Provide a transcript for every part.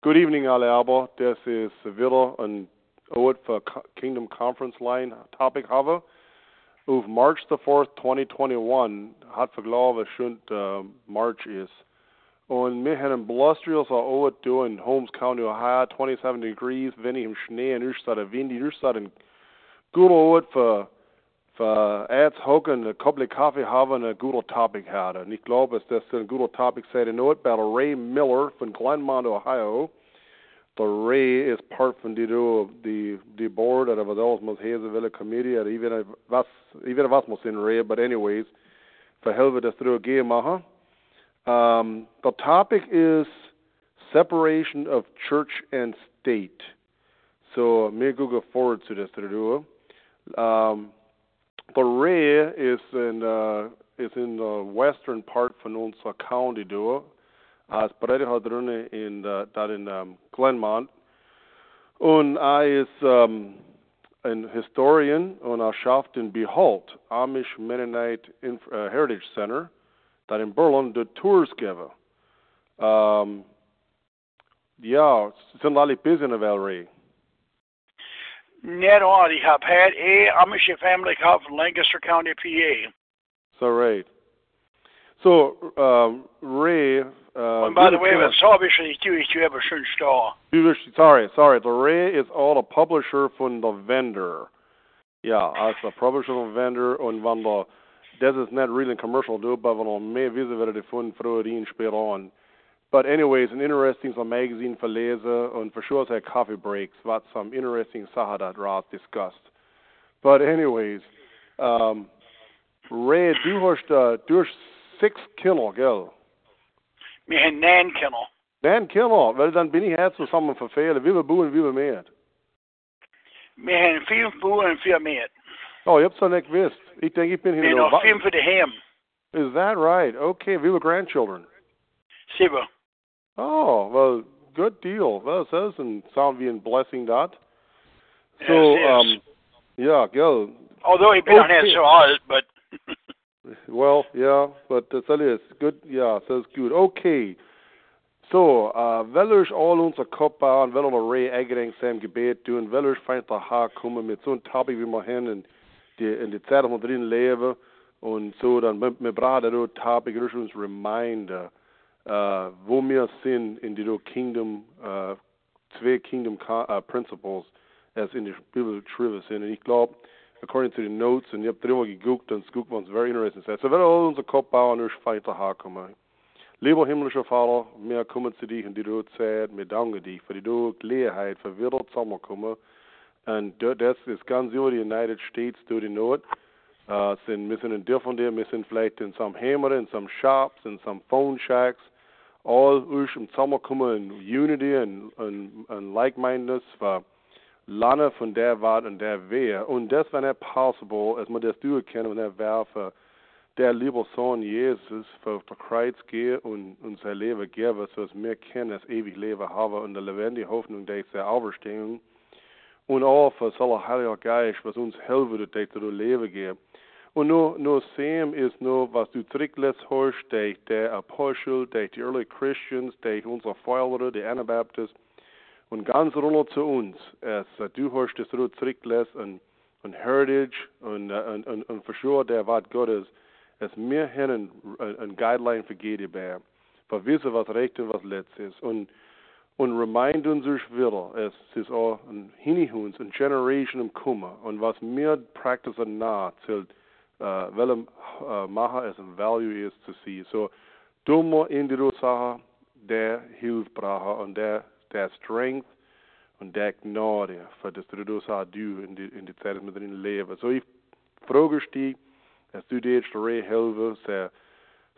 Good evening, alle. This is wieder een oud for Kingdom Conference line topic have. Of March the 4th, 2021, hat verglauwe schönt uh, March is. Und wir haben Blustrials auch do in Holmes County, Ohio, 27 degrees, wenig im Schnee, und ich statt windy, ich statt ein für Ads hocken, een couple Kaffee haben, een guter topic hadden. En ik geloof dat dat een guter topic. Nu het bij Ray Miller van Glenmont, Ohio. The Ray is part van die, die, die board, dat was alles hezen willen committee, even was, even was moet in Ray, but anyways, voor helpen dat er gaan maken. Um, the topic is separation of church and state. So, me go forward to this to do. Um, Ray is in uh, is in the western part van onze county door. Als bereid hadden in uh, dat in um, Glenmont. Und I is um, an historian und er schafft in Behalt, Amish Mennonite Inf uh, Heritage Center, dat in Berlin de tours geben. Um, ja, sind alle busy in Welt, net on. Ich habe had a Amish family called from Lancaster County, PA. So right. So um, Ray. Uh, and by the way, was obviously du ich du ever schön stå. Sorry, sorry. The Ray is all a publisher from the vendor. Yeah, as a publisher vendor und wenn der das ist nicht really commercial do, but wenn er mehr wissen würde von früher später on. But anyways, an interesting some magazine for lezen and for sure had coffee breaks, what some interesting Sachen that Ross discussed. But anyways, um, Ray, du hast, uh, du hast six Kilo, gell? Wir haben neun Kilo. Neun Kilo, weil dann bin ich jetzt zusammen verfehlen. Wie wir buhen, wie wir mehr. Wir haben vier Buhen und vier mehr. Oh, ich hab's doch nicht gewusst. Ich denke, ich bin hier. Wir noch vier für die Heim. Is that right? Okay, we were grandchildren. Sieben. Oh, well, good deal. Well, it says in sound being blessing that. So, yes, um, yeah, go. Although he been okay. on so hard, but. well, yeah, but das alles good. Yeah, says good. Okay. So, uh, welers all unser Kopf bauen, welers Ray Eggering sein Gebet tun, welers feint der Haar kommen mit so einem Topic wie wir hin in die, in die Zeit, wo wir drin leben und so, dann mit, mit Brad, der Topic, das uns Reminder, uh, wo wir sind in die Kingdom, uh, zwei Kingdom uh, Principles, as in die Bibel geschrieben sind. Und ich glaube, according to the notes, und ich habe drüber geguckt, und es guckt uns very interesting. So, wir unser Kopf bauen, ist weiter herkommen. Lieber himmlischer Vater, wir kommen zu dir in die Zeit, wir danken dir für die Gelegenheit, für wieder zusammenkommen. Und das ist ganz über die United States durch die Not. Uh, sind, wir sind in dir von dir, wir sind vielleicht in some Hammer, in some shops, in some phone shacks, all uns im Zusammenkommen in Unity und, und, und Like-Mindedness für Lange von der Wart und der Wehr. Und das war nicht possible, als man das durchkennen, der war für der liebe Sohn Jesus für das Kreuz gehen und unser Leben geben, so dass wir kennen, das ewig Leben haben und der lebendige Hoffnung der Auferstehung. Und auch für das Heilige Geist, was uns helfen wird, dass du Leben geben. Und nur, nur Sam ist nur, was du zurücklässt hast, der, der Apostel, der die Early Christians, der unsere Vorlehrer, die Anabaptist, und ganz runter zu uns, als du hast das du zurücklässt und, und Heritage und, und, und, und für sure der Wort Gottes, als wir hin ein, ein Guideline für jede Bär, für wissen, was recht und was letzt ist. Und, und remind uns wieder, es ist auch ein Hinihunds, eine Generation im Kummer, und was wir practice nach, zählt, uh, welke uh, maha as een value is to see. So, domo indiro saha, der hilfbraha und der, der strength und der gnade für das du sa du in die, in die Zeit mit drin leben. So, ich frage dich, dass du dir re helfen, sehr,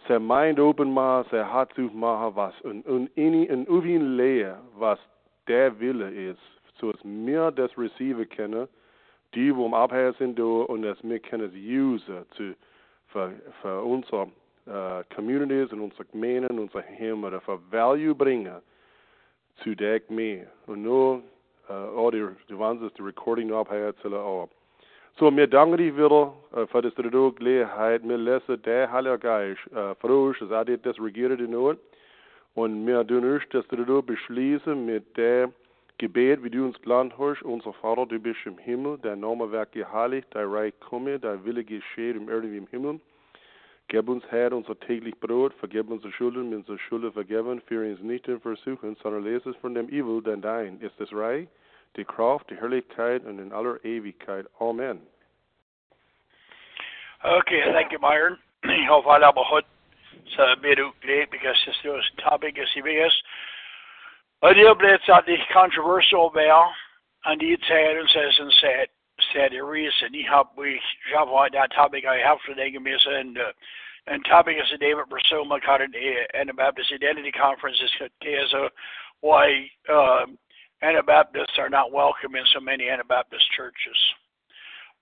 sehr mind open ma, sehr hart zu machen, was und, und in, in uvin leer, was der Wille ist, so dass mir das receive können, die, wo am sind, und dass wir können es usen zu, für, für unsere uh, Communities und unsere Gemeinden, unsere Heimat, für Value bringen zu der Gemeinde. Und nur, uh, auch die, die Wahnsinn, die Recording noch abhört, auch. So, wir danken dich wieder uh, für das Gelegenheit. Wir lesen der Heilige Geist uh, frisch, das hat das regiert in Not. Und wir dürfen dass du beschließen mit der Gebet, wie du uns gelernt hast, unser Vater, du bist im Himmel, dein Name wird geheiligt, dein Reich komme, dein Wille geschehe im Erde wie im Himmel. Gib uns, Herr, unser täglich Brot, vergib unsere Schulden, wenn unsere Schulden vergeben, führe uns nicht in Versuchung, sondern lese uns von dem Evil, denn dein ist das Reich, die Kraft, die Herrlichkeit und in aller Ewigkeit. Amen. Okay, thank you, Myron. I hope I have a hot så blir det upplägg because this topic is CBS. Og det er blevet sagt lidt controversial there, and de tager and said, said the reason he helped we have on that topic I have for the miss and uh, and topic is the David Brasoma caught an Anabaptist Identity Conference is a why uh, Anabaptists are not welcome in so many Anabaptist churches.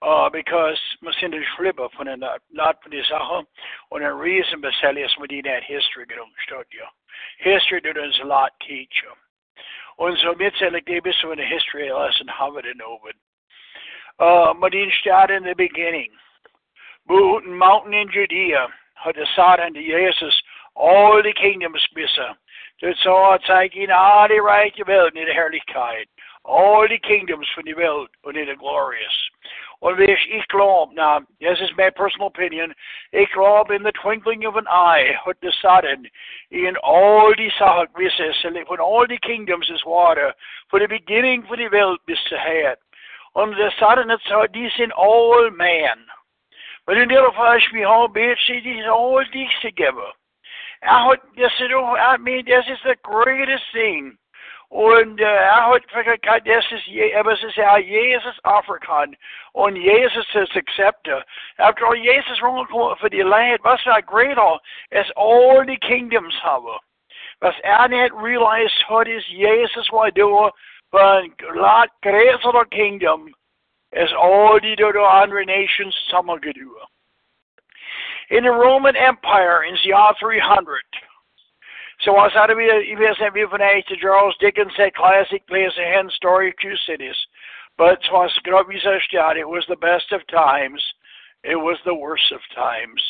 Uh, because man sind Schlippe von der Not von der Sache und ein Riesen besonders mit that history ja. History tut uns a lot teach. Und so mit like die bis so eine history lesson haben wir oben. Uh, die staat in the beginning. Boven mountain in Judea had de Satan de Jezus all the kingdoms bissen. Dat zou zeigen al die rijke welt in de herrlichkeit. All the kingdoms van die welt und in the glorious. Glaube, now, this is my personal opinion, glaube, in the twinkling of an eye, hat de Satan in all die Sachen wissen, von all die kingdoms is water, von the beginning von die Welt bis zu Head. Und der Satan hat gesagt, die sind all man. Men in ieder geval, als we al beetje, die is all these together. Er hat, das ist, I mean, das ist the greatest thing. Und äh, er hat gesagt, das ist, aber es ist ja Jesus Afrikan und Jesus ist Akzepte. After all, Jesus rumgekommen für die Land, was war greater, als all die Kingdoms haben. Was er nicht realized hat, ist, Jesus war da, but lot greater kingdom as all the other nations samagadu. In the Roman Empire in the year 300, so was that vi vet vi från to Charles Dickens said classic plays a hen story of two cities. But was it was the best of times, it was the worst of times.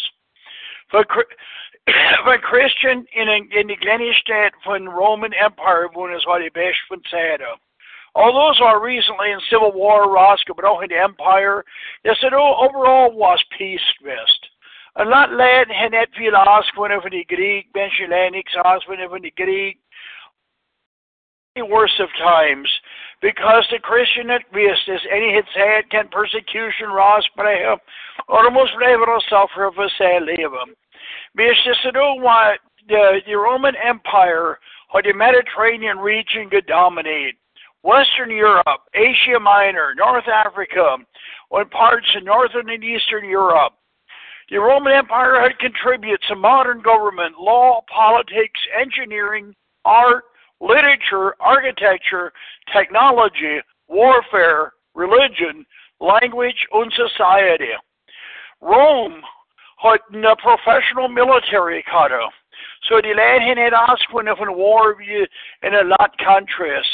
For for Christian in in the Glenistad from Roman Empire when is what he best von Sada. Although so recently in Civil War, Roscoe, but in the Empire, det så oh, overall was peace best. A lot led had net viel ausgewonnen von die Greek, Benchelanik ausgewonnen von die Greek. The worst of times, because the Christian at as any had said, can persecution ras or most lever suffer for say leven. Bis det så why the, the Roman Empire or the Mediterranean region could dominate. Western Europe, Asia Minor, North Africa, and parts of Northern and Eastern Europe. The Roman Empire had contributed to modern government, law, politics, engineering, art, literature, architecture, technology, warfare, religion, language, and society. Rome had a professional military kade. So die land had asked when of a war in a lot countries.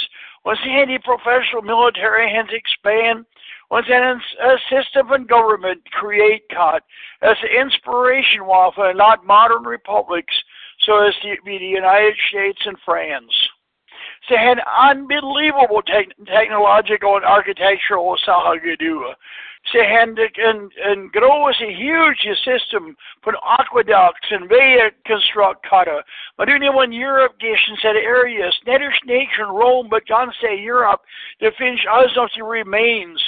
Was any professional military hands expand? Was an a system of government create cut as an inspiration while lot modern republics, so as to be the United States and France. They had unbelievable te- technological and architectural sahagadu. Ze and and and grow is a huge system for aqueducts and via uh, construct kata. But nu in Europe gehen said areas, net nation Rome, but John say Europe, the finish us of the remains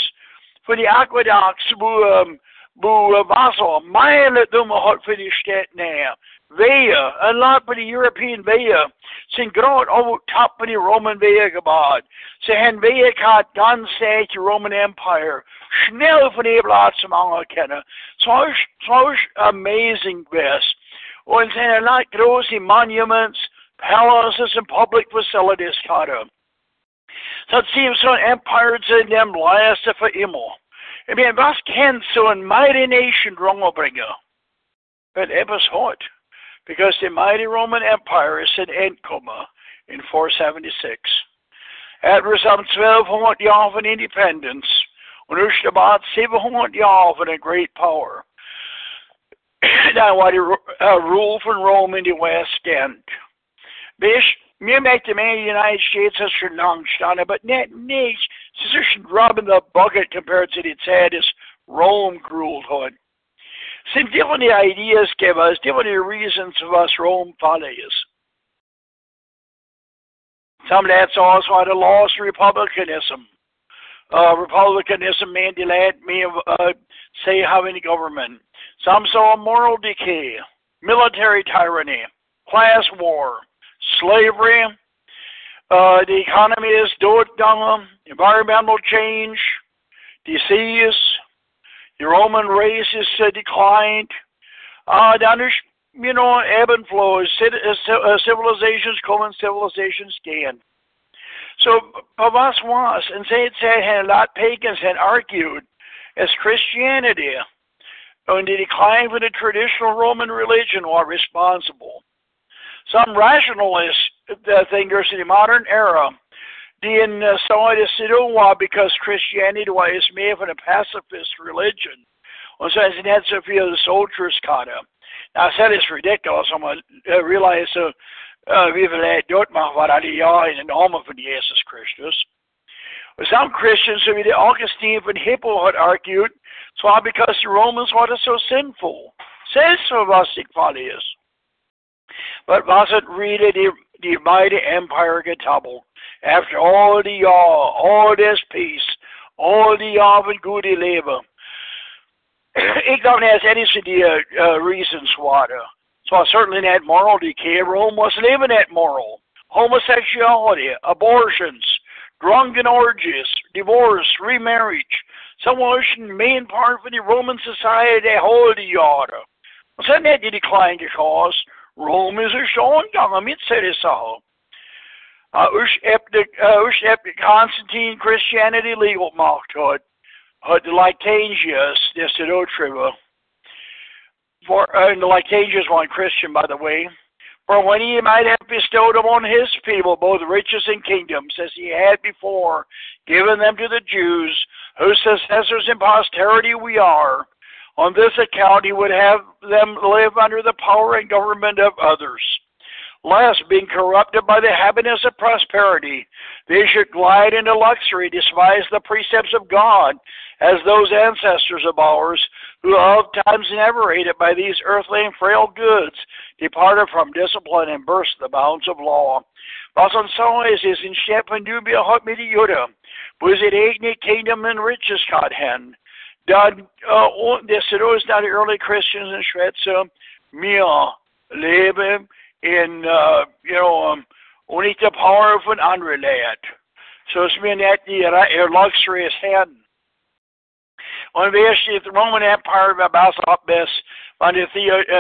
for the aqueducts bu um, bu Wasser, Meilen dumme hat für die Stadt näher. Wehe, een lot van de European weeën zijn groot over top van de Roman weeën gebouwd. Ze hebben weeën gehad, ganz de Roman Empire. Schnell van de plaats om anerkennen. Zo is amazing best. Und zijn er not große monuments, palaces, and public facilities gehad. Dat seems zo'n empire zijn dem laatste voor immer. I mean, was kan zo'n mighty nation but Het is hard because the mighty Roman Empire is in Enkoma in 476. After some 1200 years of independence, and there's about 700 years of a great power. now, what he uh, ruled from Rome in the West End. Bish, möchte man the United States has schon lang but net nicht. Sie sind dropping the bucket compared to the Zeit, as Rome ruled hood. Some different ideas give us, different reasons of us Rome follows. Some of that's also the lost republicanism. Uh, republicanism may delay me uh, say having government. Some saw moral decay, military tyranny, class war, slavery, uh, the economy is down, environmental change, disease, the Roman race is uh, declined. Uh, you know, ebb and flow. Civilizations come and civilizations stand. So, was was, and say it said, had a lot of pagans had argued as Christianity and the decline of the traditional Roman religion were responsible. Some rationalists think there's in the modern era den det Sidoa because Christianity was made from a pacifist religion. Och sen sin head så för the soldiers caught him. Now I said it's ridiculous. I'm gonna realize så uh, vi vill ha gjort med vad det gör i namn för Jesus Kristus. Some Christians, so the Augustine from Hippo had argued, so because the Romans were so sinful. Says so was it But was it really the, mighty empire get toppled? After all the all, all this peace, all the av and goede leven. Ik don't have any idea uh, reasons why. So certainly that moral decay. Rome was living that moral. Homosexuality, abortions, drunken orgies, divorce, remarriage. Some was the main part of the Roman society hold the order. Sen had the decline because Rome is a showing down mitt säger så. Uh, usch efter, uh, usch efter Constantine Christianity legal macht hat, hat the Lactantius, this is Otriva. For, uh, and the Lactantius one Christian, by the way. For when he might have bestowed upon his people both riches and kingdoms, as he had before given them to the Jews, whose successors in posterity we are, on this account he would have them live under the power and government of others. Lest, being corrupted by the happiness of prosperity, they should glide into luxury, despise the precepts of God, as those ancestors of ours, who of times enervated by these earthly and frail goods, departed from discipline and burst the bounds of law. Was on is is in Shepen dubia hot was it eigne kingdom and riches God Dan, uh, det ser ut the early Christians in Schweiz, mir leben in, uh, you know, um, och inte power från andra. Så som är att ni är luxurious hen. Och vi the Roman Empire var bara bäst under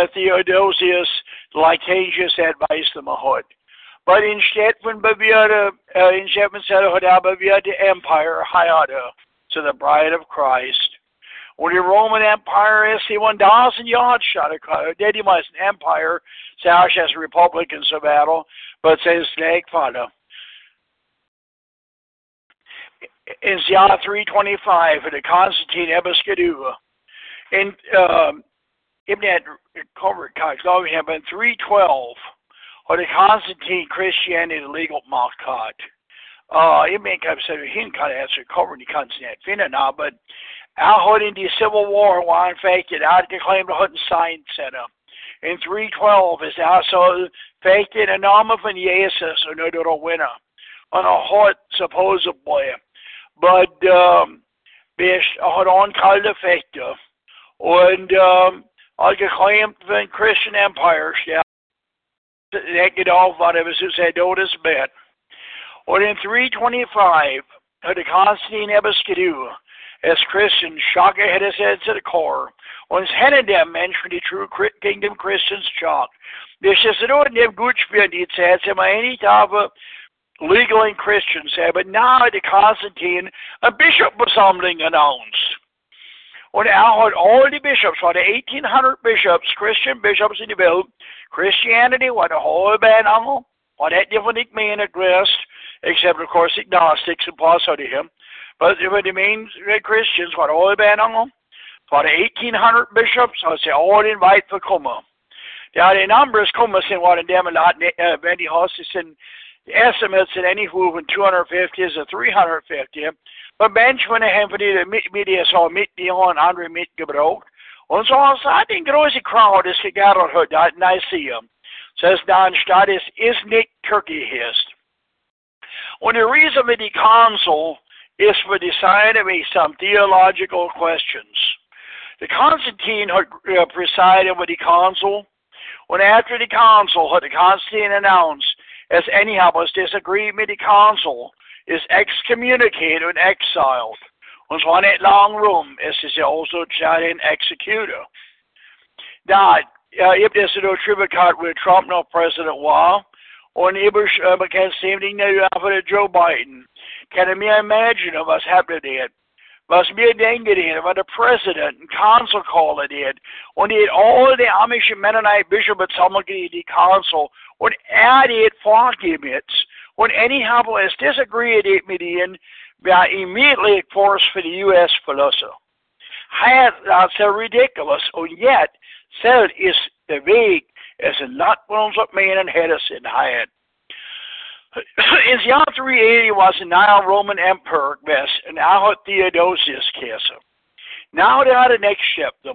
Theodosius, Lactantius advised them ahead. But instead, when Baviera, uh, in Shepman said, Baviera the empire, Hayada, to the bride of Christ. Och the Roman Empire är 1000 yards shot yardshot. Det är en empire, särskilt as republicans of battle, but says snakefalla. In Zia 325, the Constantine Ebiskadua. In um, Ibn covered we have been 312, or the Constantine Christianity legal Malkat. Uh, Ibn Kab said, he didn't kind of answer covered the Constantine Finna now, but out in the Civil War, while infected, out claim the Hutton Sign Center. In 312 is also infected a number von Jesus or no little winner on a hot supposedly. But um, bist hat ankalte Effekte. Und um, hat geclaimed von Christian Empires, ja. Det geht auf, was er so said, das bet. Und in 325 hat der Konstantin Ebeskidu as Christians, shock ahead his head to the core. Und es hätten der Mensch für die True Kingdom Christians shocked. Das ist nur in dem Gutspiel, die Zeit, sie mal nicht haben, legal and Christians have, but now the Constantine a bishop was something announced. Er hat all the bishops, all the 1800 bishops, Christian bishops in the Welt, Christianity what der whole band angle, war det different men addressed, except of course agnostics and Paul to him. But the main Christians var all band angle, var det 1800 bishops, og så all invite for komma. Ja, de numbers kommer sen var den där med lat, uh, when de har sin estimates at anywhere from 250 to 350. But människorna hem för det med det så mitt i en andra mitt gebraucht. Und so har sagt en große crowd det ska gathered hört att Nicaea. Says Dan Stadis is nicht Kirchehist. Und the reason for the council is for deciding some theological questions. The Constantine had uh, presided with the council, and after the council had the Constantine announced, as anyhow was disagreed with the council, is excommunicated and exiled. Und zwar nicht lang rum, es ist ja auch so en executor. Da, uh, if this is no tribute with Trump no president war, und ich uh, bekannt sehen nu för Joe Biden, du mir imagine was happened there? Was mir denken det, vad the president and council called det, och det all the Amish Mennonite bishop samlade i council, och är det förgivits, och anyhow has disagreed med det, var immediately forced for the U.S. förluster. Här, alltså ridiculous, och yet, så is the väg, as a lot up man and head us in high the year 380 was the Nile Roman Emperor best, and now Theodosius Kesa. Now they had step, the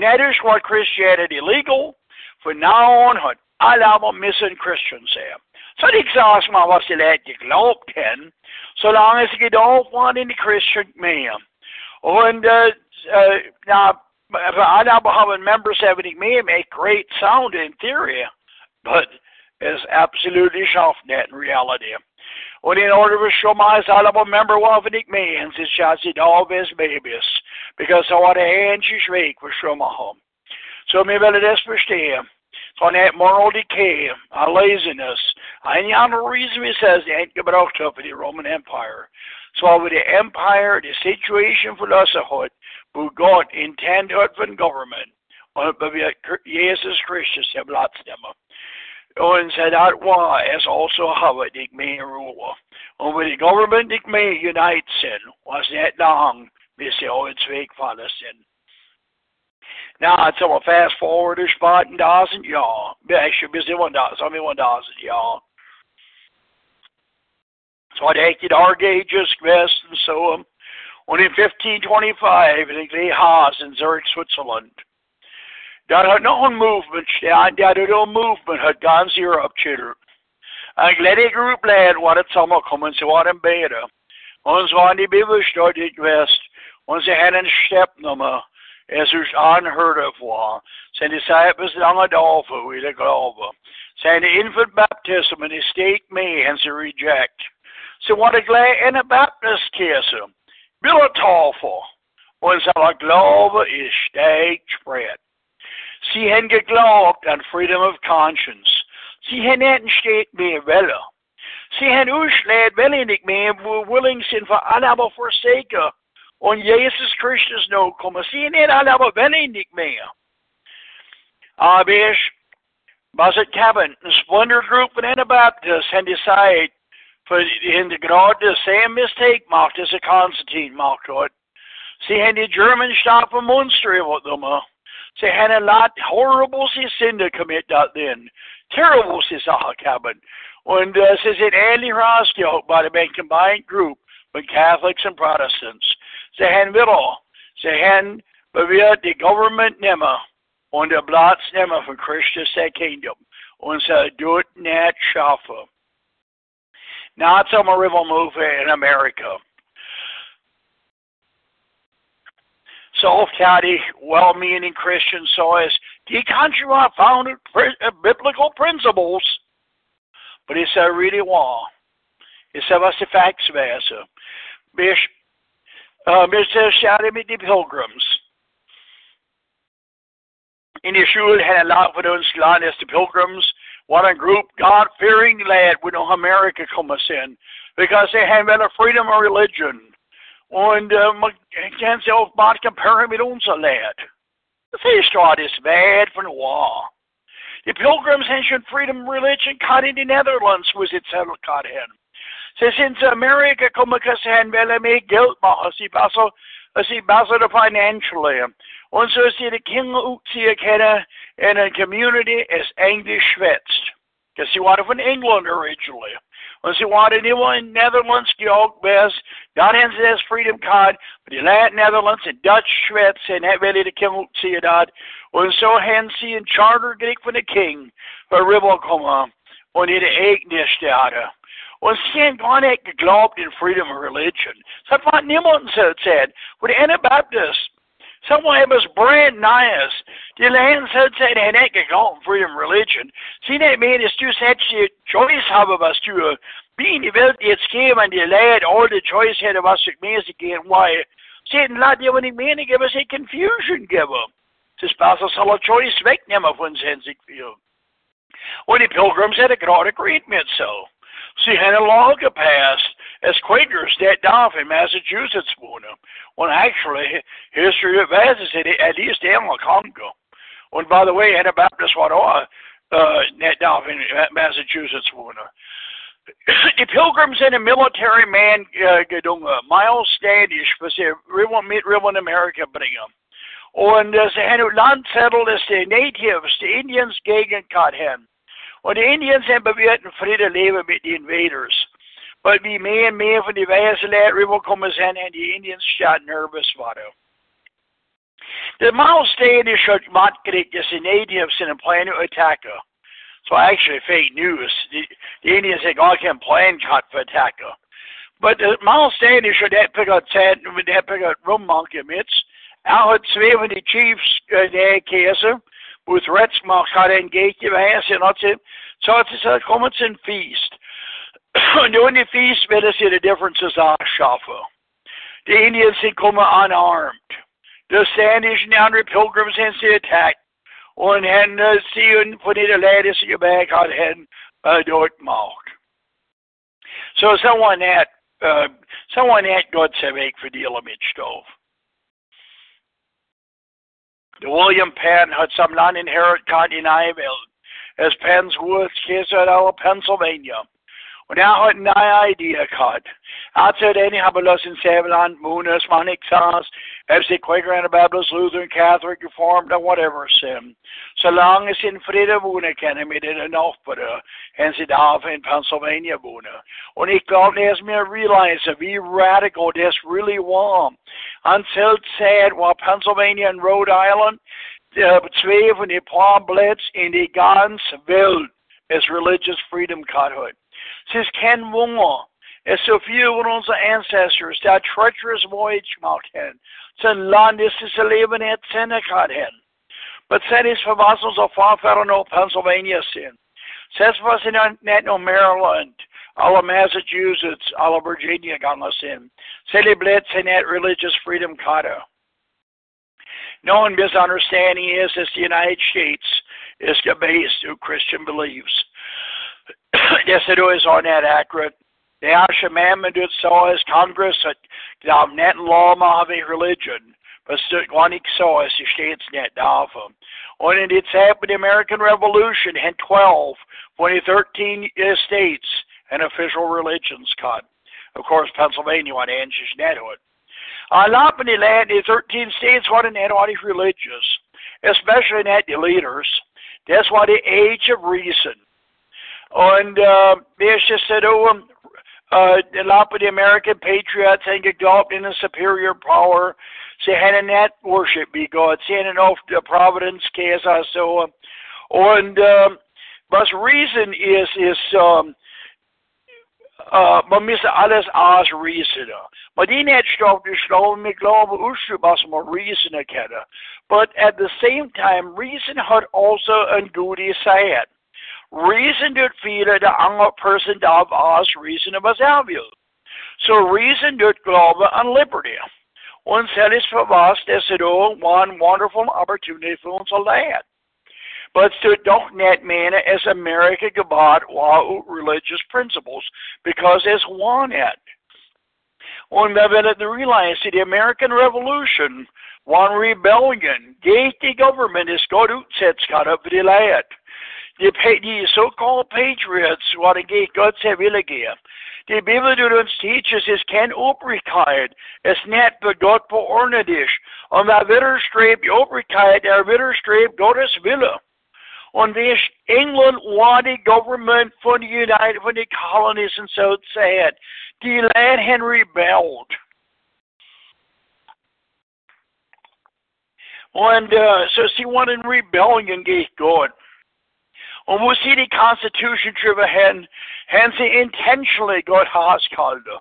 That is what Christianity legal, for now on hat alla missing Christians here. Så det är klart som man måste lägga glömt hen, så länge det då var in the Christian med. And uh, uh, now, alla behöver members have it may make great sound in theory, but is absolutely net in reality. Och in order to show myself a member of it means it shall see all his babies. Because så var det en svek för Schumacher. Så vi vill det förstå. Från that moral decay, a laziness, any other reason he says they ain't gebraucht for the Roman Empire. So over the empire, the situation for us hot, but God intended for government. Och Jesus Kristus har blatstämmer. Och så that var is also how it may rule. With the government it may unite sin was that long vi ser ett svekfallet sin. Now it's a fast forward a spot and doesn't ja. Actually busy one I mean one doesn't ja. So I acted our gauges west and so um when in 1525 in the Haas in Zurich, Switzerland. Dat had nog een movement dat had een movement had ganz Europe children. En glädje groep led wat het samen komen, ze waren beter. Ons waren die bibelstad ik west, und sie had een stepnummer, es is unheard of war. Zijn disciples lange de geloven. Zijn de infant baptism in de state me en ze reject. Ze waren glad in de baptist kisse. Billet tafel. Und ze geloven is steigt spread. Sie haben geglaubt an freedom of conscience. Sie haben nicht mehr Welle. Sie haben ausschlägt, Welle nicht mehr, wo willing sind für alle aber forsaken. Und Jesus Christus no kommen. Sie haben nicht alle aber Welle nicht mehr. Aber ich, was it Kevin, ein Splendor Group von Anabaptists haben decided, für in der Grad the same mistake macht, as a Constantine macht hat. Sie haben die German Stadt von Munster with them. Ze had a lot horrible sin to commit that then. Terrible Sachen haben. Und sie sind ähnlich rausgeholt by the combined group with Catholics and Protestants. Sie haben wieder, sie haben bewährt die Government nimmer und der Platz nimmer für Christus der Kingdom. Und sie tut nicht schaffen. Not some river move in America. Self-catty, well-meaning Christian says, die country founded uh, biblical principles. But it's a really wrong. Was the facts wäre. Bis, uh, bis der Schade mit Pilgrims. In the Schule had a lot for those land as the Pilgrims. What a group God-fearing lad with no America come in because they had been a freedom of religion. Und äh, man kann sich auch mal comparen mit unser Land. The Feeststraat is bad for the war. The Pilgrims ancient freedom religion caught in the Netherlands was it settled caught in. Så sinds Amerika kan han väl med geld med oss i basel, oss i basel financially. Och så ser det king ut till att in a community is English schwätzt. Because he wanted from England originally. Und sie waren immer in Netherlands gejogt best. Haben sie das Freedom Card, but die Land Netherlands in Dutch schwätzen, hat will die King sie dort. Und so haben sie ein Charter gekriegt von der King, für rüberkommen und ihre eigene Städte. Und sie haben gar nicht geglaubt in Freedom of Religion. Das hat niemand so erzählt. Und die Anabaptists, Someone was brand nice. Die land said that han ikke galt freedom religion. Sin det menes du sat choice have was du being i vel det scheme and de lad all the choice had was it means again why. Siden lad det var ikke mening give sig confusion give. Det spasser så la choice væk nemmer von hensigt for. Og de pilgrims had a great agreement so. See, had a law passed as Quakers that down in Massachusetts wohnen. When actually, history advances it at least in Congo. And by the way, Anabaptist war auch uh, net down in Massachusetts wohnen. the pilgrims and the military man uh. Miles Standish, was er mit Ribbon America bringen. Und haben Land settled, dass die Natives, die Indians gegen haben. Und die Indians haben bewährt ein Friede leben mit den Invaders. But wie meer en meer van die wijze leideren komen zijn en die Indians staat nervous worden. The milestone showed Mott Creek is the natives in a plan to attack her. So actually fake news. The, the Indians say God can plan cut for attack her. But the showed that pick up said that pick up rum monkey mitts. Al had van die chiefs uh, there keizer, with retsmacht had engaged in hans en dat so is a. During the feast, see the differences Shafa. The Indians they come unarmed. The Standish and the hundred pilgrims and the attack. Und hen uh, sehen von der Lade in your back hat hen uh, dort gemacht. So someone that uh, someone that Gott sei Weg für die Mitstoff. The William Penn had some non-inherent continental as Penn's Woods, Kisarella, Pennsylvania. Und er hat eine Idee gehabt. Also den haben lassen Seveland, Munas, Manixas, FC Quaker Anabaptist, Lutheran, Catholic, Reformed, or whatever sin. So long as in Friede wohnen können wir den Nachbarn, haben sie da in Pennsylvania wohnen. Und ich glaube, dass wir realise wie radical das really war. Until said, while Pennsylvania and Rhode Island, uh, zwei von den Palm Blitz in die ganze Welt is religious freedom gehabt says Ken so few of our ancestors that treacherous voyage mountain, to land is to leven at Seneca But said his vassals of Far Farfarono, Pennsylvania sin. Says was in no Maryland, all of Massachusetts, all of Virginia ganga sin. Said he blitz in that religious freedom kata. Known misunderstanding is that the United States is based on Christian beliefs. yes, it is on that accurate. Det är commandmentet så as Congress att av net law av religion. But one ik så as the states net därför. Och it's happened the American Revolution in 12, 2013 uh, states and official religions cut. Of course, Pennsylvania what answers nethood. Of the land is 13 states what an anti religious, especially net the leaders. That's why the age of reason. Und äh, wir said, oh, uh, a lot of the American patriots had geglaubt in a superior power. Sie hätten net worship be God. Sie hätten auf der Providence käse so. Und äh, was reason is, is um, uh, man müsse alles ausreasonen. Man die nicht stop geschlagen, wir glauben, was man reasonen können. But at the same time, reason had also a gute side. Reason dut viele der andere person of us reason of us avil. So reason dut glaube an liberty. Und es ist für was, das ist one wonderful opportunity für uns Land. But to don't net man as America gebat law religious principles, because it's one it. Und wir werden realize the American Revolution, one rebellion, gate the government is God utsetzt gerade für die Leid. Die so-called patriots wat ik God zei willen geven. Die Bibel doet ons teaches is geen oprechtheid. is net bij God verordnet is. Om dat wederstreep, die oprechtheid, der wederstreep Gottes Wille. Und hvis England var det government for the United, for the colonies and so said, de lad Henry rebelled. And uh, so see one in rebellion geht God. Und sie die Constitution drüber hen, hen sie intentionally Gott hausgehalten.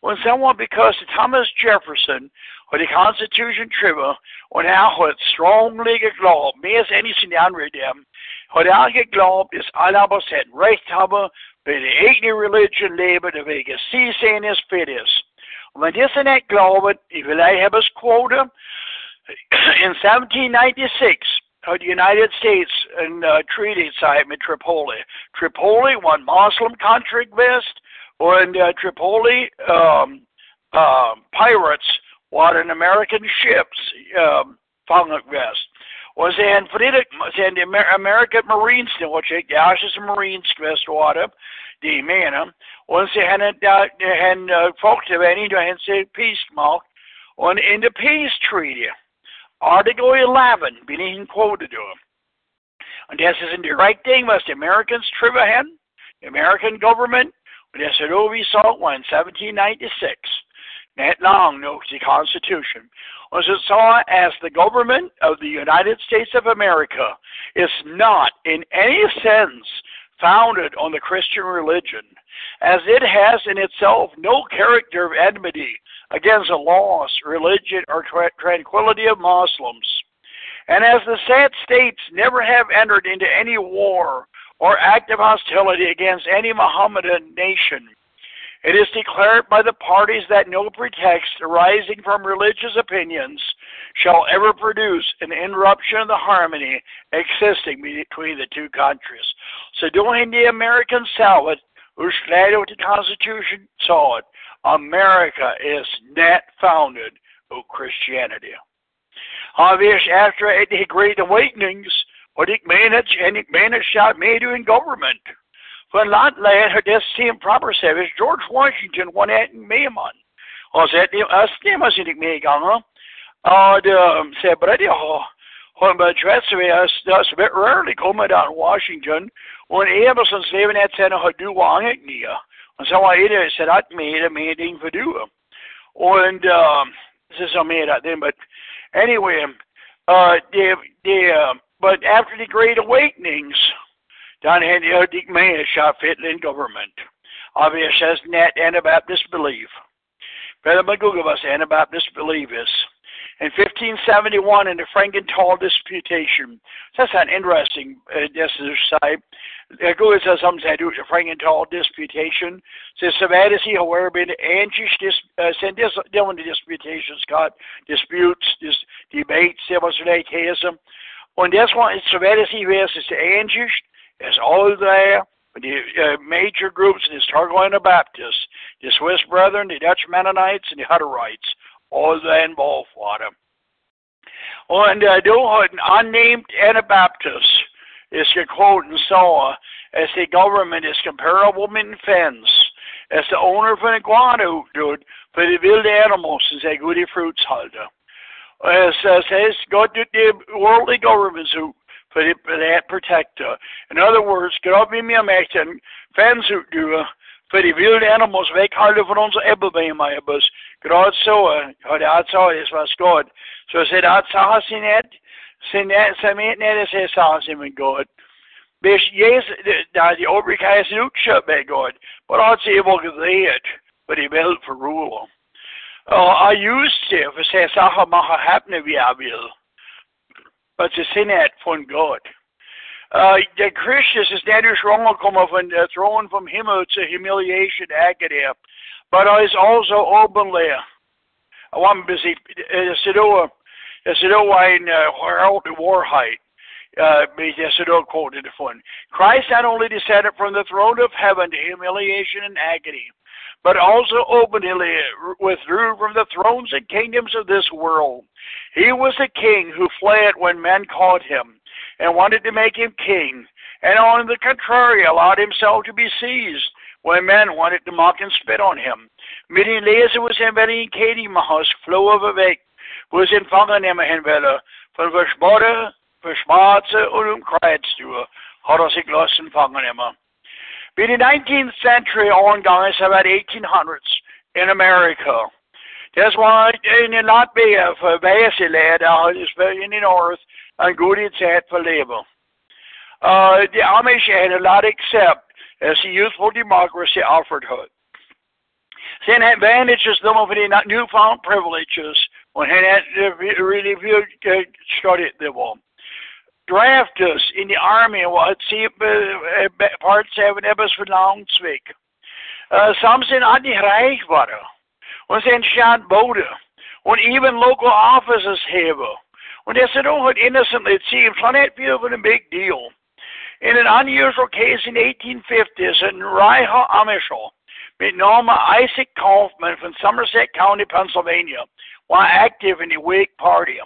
Und someone because Thomas Jefferson hat die Constitution drüber und er hat strongly geglaubt, mehr als anything andere dem, hat er geglaubt, dass alle aber ein Recht haben, bei der eigenen Religion leben, der wegen sie sehen ist fit ist. Und wenn das nicht glauben, ich will habe es quote, in 1796, the United States in uh, treaty side with Tripoli. Tripoli, one Muslim country west, and uh, Tripoli um, uh, pirates, what an American ships um, west. Was en Friedrich, zijn de American Marines, wat je, ja, is een Marines geweest worden, die menen. En ze hebben, hen, uh, volkte weinig, en ze peace gemaakt. En in de peace treaty, Article 11, being quoted to him. Und das ist ein Directing, was die Americans drüber haben, the American government, und das hat so in 1796. Not long, no, the Constitution. Was it saw as the government of the United States of America is not in any sense founded on the Christian religion, as it has in itself no character of enmity against the loss, religion, or tra- tranquility of Muslims. And as the said states never have entered into any war or active hostility against any Mohammedan nation, it is declared by the parties that no pretext arising from religious opinions shall ever produce an interruption of the harmony existing between the two countries. So during the American Salad, whose the Constitution saw it, America is not founded on Christianity. Obviously, after the Great Awakenings, what meen het, en ik meen het staat in government. Laat lad het des team proper service, George Washington won het in meeman. Als het niet, als het niet was ik meegegangen. Uh, de, Brady, oh, hun bedrijf is, dat is bit rarely komen aan Washington. En Emerson's leven het zijn nog du wang ik niet. En zo hij het said dat meer meer ding voor doen. En um, this is meer dat ding, but anyway, uh, the the uh, but after the Great Awakenings, had the dik man shot fit in government. Obvious as net Anabaptist belief. Brother McGoogle was Anabaptist belief is. In 1571, in the Frankenthal Disputation, that's an interesting uh, exercise. Der går så som sagt ut från en tal disputation. Så så är det where been angish dis uh, sen the one disputations got disputes dis debates det var så där case. Och det var så är det så det så angish all there. The uh, major groups, the Targoina Baptists, the Swiss Brethren, the Dutch Mennonites, and the Hutterites, there involved for them. And uh, då an unnamed Anabaptists is quoting so as the government is comparable en fence, as the owner of an iguana dude for the wild animals is a goody fruits holder. As uh, says God did the worldly governments who for, for that protector. In other words, God be mir mächten fans ut för de vilda animals väghåller från onze ebbelbenmeibers. Grad så har det alltså det var skåd. Så säger det att sa sin ett sin ett som inte är det säger sa sin med God. Bis Jesus, da die Obrigkeit is utschöpft bei Gott. But I'd say wohl gesehen, but die Welt für Ruhe. Uh, I used to, för säga saker machen happen wie er will. But sie sind nicht von Gott. Uh, Christus ist nicht durchgekommen von der Thron vom Himmel zur Humiliation Agade. But ist also openly. Want to see, es ist auch, es ist auch ein uh, Wahrheit. Uh, quoted von. Christ not only descended from the throne of heaven to humiliation and agony, but also openly withdrew from the thrones and kingdoms of this world. He was a king who fled when men caught him and wanted to make him king, and on the contrary allowed himself to be seized when men wanted to mock and spit on him. Midden lezen we zijn wel in Katie Mahas, flow of a week, we zijn vangen nemen hen willen, van versboden för schwarze und um Kreuztür hat er sich lassen fangen immer. By the 19th century ongoing about 1800s in America. That's why in Latvia för västerled har in the north en god tid för leva. Uh, the Amish had a lot accept as the youthful democracy offered her. Sen advantages them of the newfound privileges when had er, øh, really studied them all. Draft us in the army what see part seven ebbers för Langsvik. Some sind an die reich waren. Und sie entstand Bode. Und even local offices have. Det ser då innocently it that view of a big deal. In an unusual case in 1850s in Raiha Amishal, mit Norma Isaac Kaufman from Somerset County, Pennsylvania, war active in the Whig Party.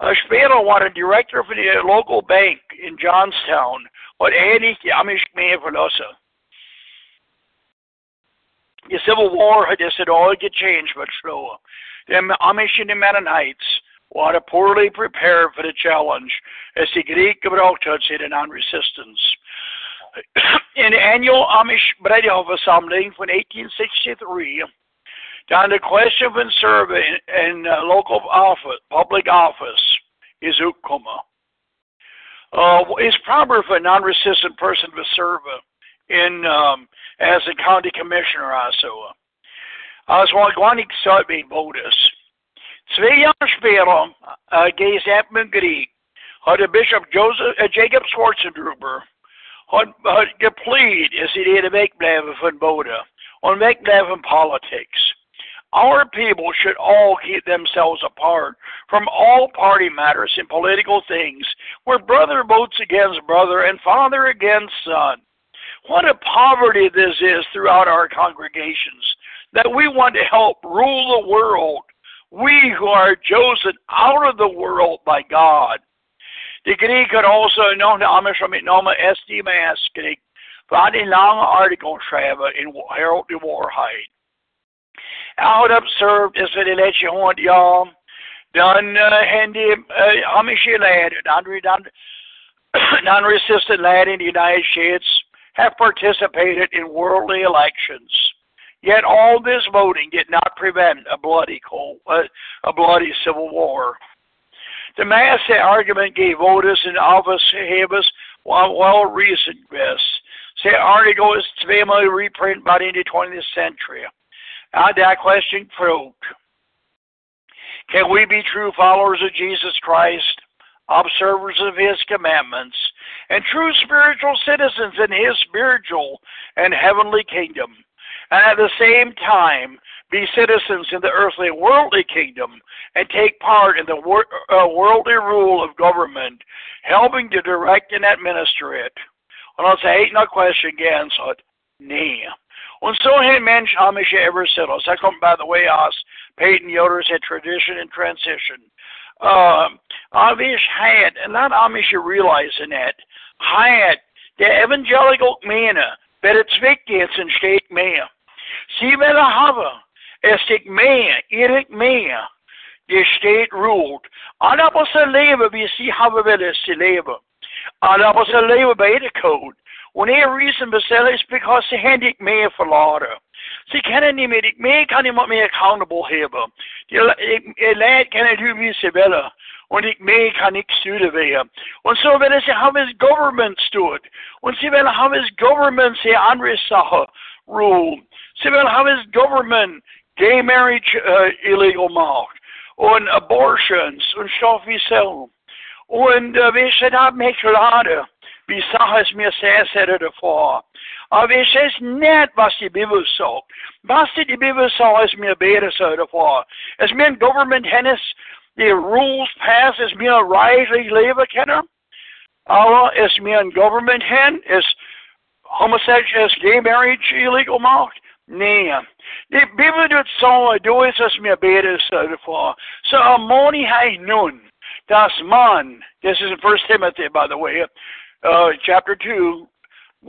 Uh, später war er Director for the local bank in Johnstown und ähnlich die Amish-Gemeinde verlassen. The Civil War had just all get changed but slow. The Amish and the Mennonites were poorly prepared for the challenge as the Greek gebraucht hat sie den resistance. In the annual Amish Bredehof-Versammlung from 1863, down the question von serving in uh, local office, public office is ukoma. Uh, it's proper for a non-resistant person to serve in um, as a county commissioner also. Als var gwanig sabi bodus. Twee jaar später uh, gees Edmund Grieg had Bishop Joseph, uh, Jacob Schwarzendruber had, had gepleed is he deed wegblijven van Boda, on wegblijven politics. Our people should all keep themselves apart from all party matters and political things, where brother votes against brother and father against son. What a poverty this is throughout our congregations, that we want to help rule the world, we who are chosen out of the world by God. De Greek also known Amish met name S.D. Maaskrig, van een lange artikel schrijven in Herald de Waarheid. Out observed is het let je hond ja, dan en die uh, Amish lad, non-resistant lad in the United States, have participated in worldly elections. Yet all this voting did not prevent a bloody cold, uh, a bloody civil war. The mass argument gave voters in office havers well, reasoned this. Say article is family reprint by the 20th century. Now that question proved. Can we be true followers of Jesus Christ, observers of his commandments, and true spiritual citizens in his spiritual and heavenly kingdom, and at the same time be citizens in the earthly worldly kingdom and take part in the wor- uh, worldly rule of government, helping to direct and administer it. Und als er heeft nog question geantwoord, nee. Und so hat Mensch Amish ever said, I come by the way aus Paton Yoder's had tradition and transition. Uh, Amish had, and not Amish realizing that, had der evangelical mene bij het zweekdiensten steekt meer. Sie willen hebben, es steekt meer, Erik meer. De state ruled. Alle op zijn leven wie sie hebben willen ze leven. Alle op zijn leven bij de code. Wanneer reason bestellen is because ze hebben ik meer verloren. Ze kennen niet meer, ik meer kan iemand meer accountable hebben. Je leidt kan wie ze willen. Und ich mehr kann ich sturen werden. Und so wenn es haben es Government stut. Und sie will haben es Government sie andere Sache rule. Sie will haben es Government gay marriage uh, illegal macht. Und abortions und Stoff wie so. Und uh, wie sie da gerade, wie Sache es mir sehr, sehr davor. Aber es ist nicht, was die Bibel sagt. Was die Bibel sagt, ist mir besser so davor. Es mir ein Government Hennes the rules passed as being rightly leven kennen. Allah is een government hen, is homosexual, is gay marriage illegal macht. Nee. De Bibel doet zo, doe is als meer beter voor. So amoni hij nun, das man, this is in First Timothy, by the way, uh, chapter 2,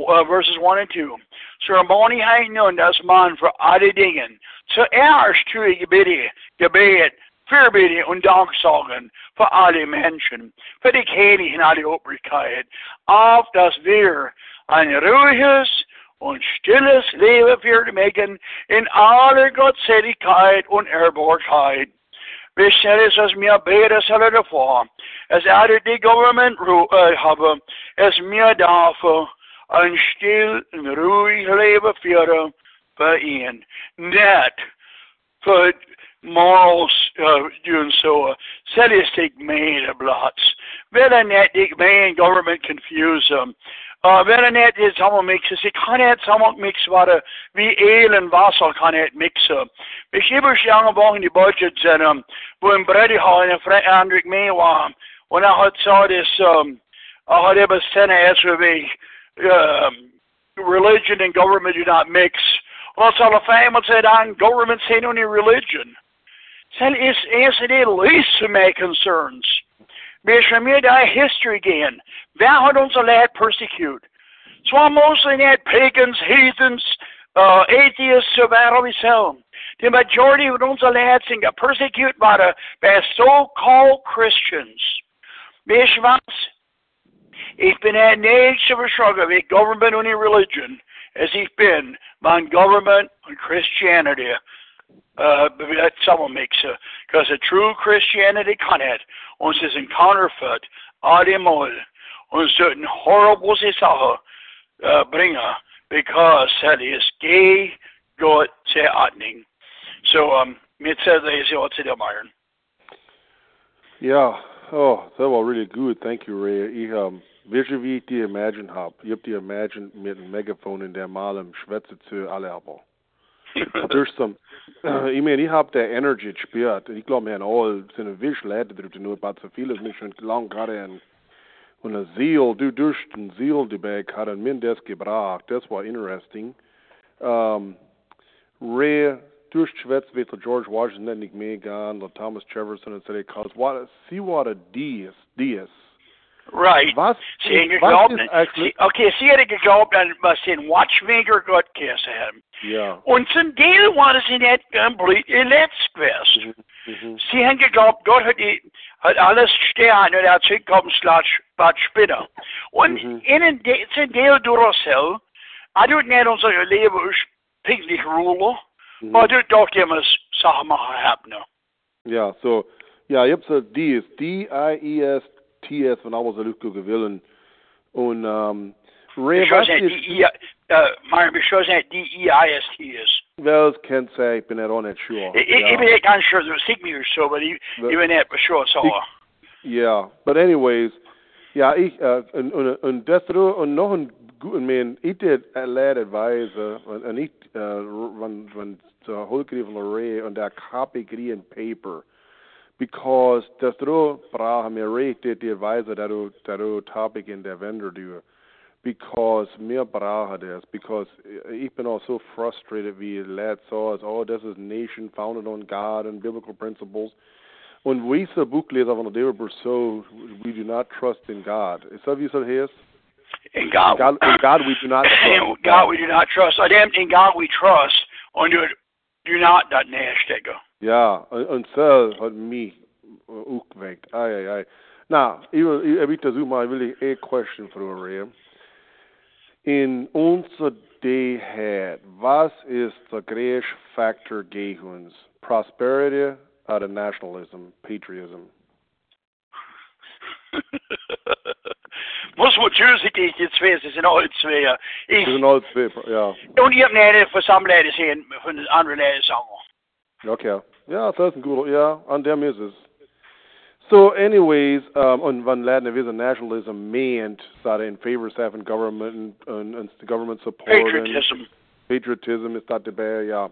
uh, verses 1 and 2. So amoni hij nun, das man voor alle dingen. So er is tu gebede, gebed, Fürbitte und Danksagen für alle Menschen, für die Könige in alle Obrigkeit, auf dass wir ein ruhiges und stilles Leben für mögen in aller Gottseligkeit und Ehrbarkeit. Wir stellen es, mir beten sollen davor, als alle die Government äh, haben, es mir dafür ein still und ruhig Leben führen für ihn. Nicht för morals uh, doing so. Statistic man of lots. Velanetic man government confuse them. Uh, Velanet is allemaal mixen. Ze kan het allemaal mixen waar wie eel en wasser kan het mixen. Ik heb er jange wochen in die budget zijn, um, wo een Brady had en Frank Andrik mee was. En hij had zo dus, hij had even we um, religion and government do not mix. Zal de vijand zeggen? Government zijn only religion. Sen is is it least of my concerns. Bishop mir die history again. Wer hat uns allein persecute? So I'm mostly net pagans, heathens, uh, atheists, we sell. The majority of uns allein sind persecuted by the by so-called Christians. Bishop was? Ich bin ein nicht zu verschlagen wie government und religion, as he's been mein government and Christianity. Uh, that someone makes because a true Christianity kann het uns ist ein Counterfeit und certain horrible Sachen uh, bringen, because that is gay Gott zur Ordnung. So, um, mir they say what's it Myron. Yeah. Oh, that was really good. Thank you, Ray. Ich, um, vis-à-vis die Imagine hab. Ich hab die Imagine mit einem Megafon in der Mal im Schwätze zu alle aber. There's some, uh, ich meine, ich hab der Energy gespürt. Ich glaube, wir haben alle sind ein Wisch Leute drüber, nur ein zu viel ist nicht schon lang gerade ein, und ein Ziel, du durch den Ziel dabei hat ein Mann das gebracht. Das war interesting. Um, Ray, durch Schwätz wird der George Washington nicht mehr gehen, der Thomas Jefferson und so, what a D is, D is. Right. Was, Sie haben was geglaubt, ist actually, sie, okay, hätte geglaubt, dass sie einen Watchmaker Gott gegessen haben. ja. Und zum Teil war sie nicht komplett letzt gewesen. Mhm. Sie haben geglaubt, Gott hat, die, hat alles Sterne und er hat sich kommen, was Spinner. Und Mhm. in den De- zum Teil Duracell, er tut nicht unser Leben pünktlich ruhen, Mhm. aber er tut doch immer Sachen machen haben. Ja, so, ja, ich hab so D ist D-I-E-S-T-S, wenn auch so Lücke gewillen. Und, ähm, Ray, Ich was weiß nicht, ist, die, äh, Marian, ich weiß nicht, die E-I-S-T ist. well, kann sein, ich bin auch nicht sure. Ich bin nicht ganz sure, das sieht mir so, ich, ich bin sure, so. Ja, but anyways, ja, ich, äh, und, und, und das, und noch ein guten man, ich did a lad advisor, und, und ich, äh, wenn, wenn, so, Holger von Ray und der copy green paper, because das du brauch mir Ray did the advisor, that du, that du topic in der vendor do, because mir brauche das, because ich bin auch so frustrated, wie as, oh, this is nation founded on God and biblical principles, und we so Buchleser von der David so we do not trust in God. Ist das wie es heißt? In God, God, in God we do not in. God we do not trust. I damn in God we trust. Und du do not dat näherstecken. Ja, und, und so hat mich äh, aufgeweckt. Ei, ei, ei. Na, ich will, ich, ich versuche mal, will ich eine question fragen. In unser day head, was ist der größte Faktor gegen uns? Prosperity oder Nationalism, Patriotism? Muss man tschüss, ich die zwei, sie sind alle zwei. Das Ich, sind alles zwei, ja. und ich habe eine versammelt sehen von den anderen Leuten sagen. Okay. Ja, ist ein guter, ja, an dem ist es. So, anyways, um, und wenn Latin is a nationalism meant that in favor of having government and, and, and government support and Patriotism. patriotism ist das dabei, ja.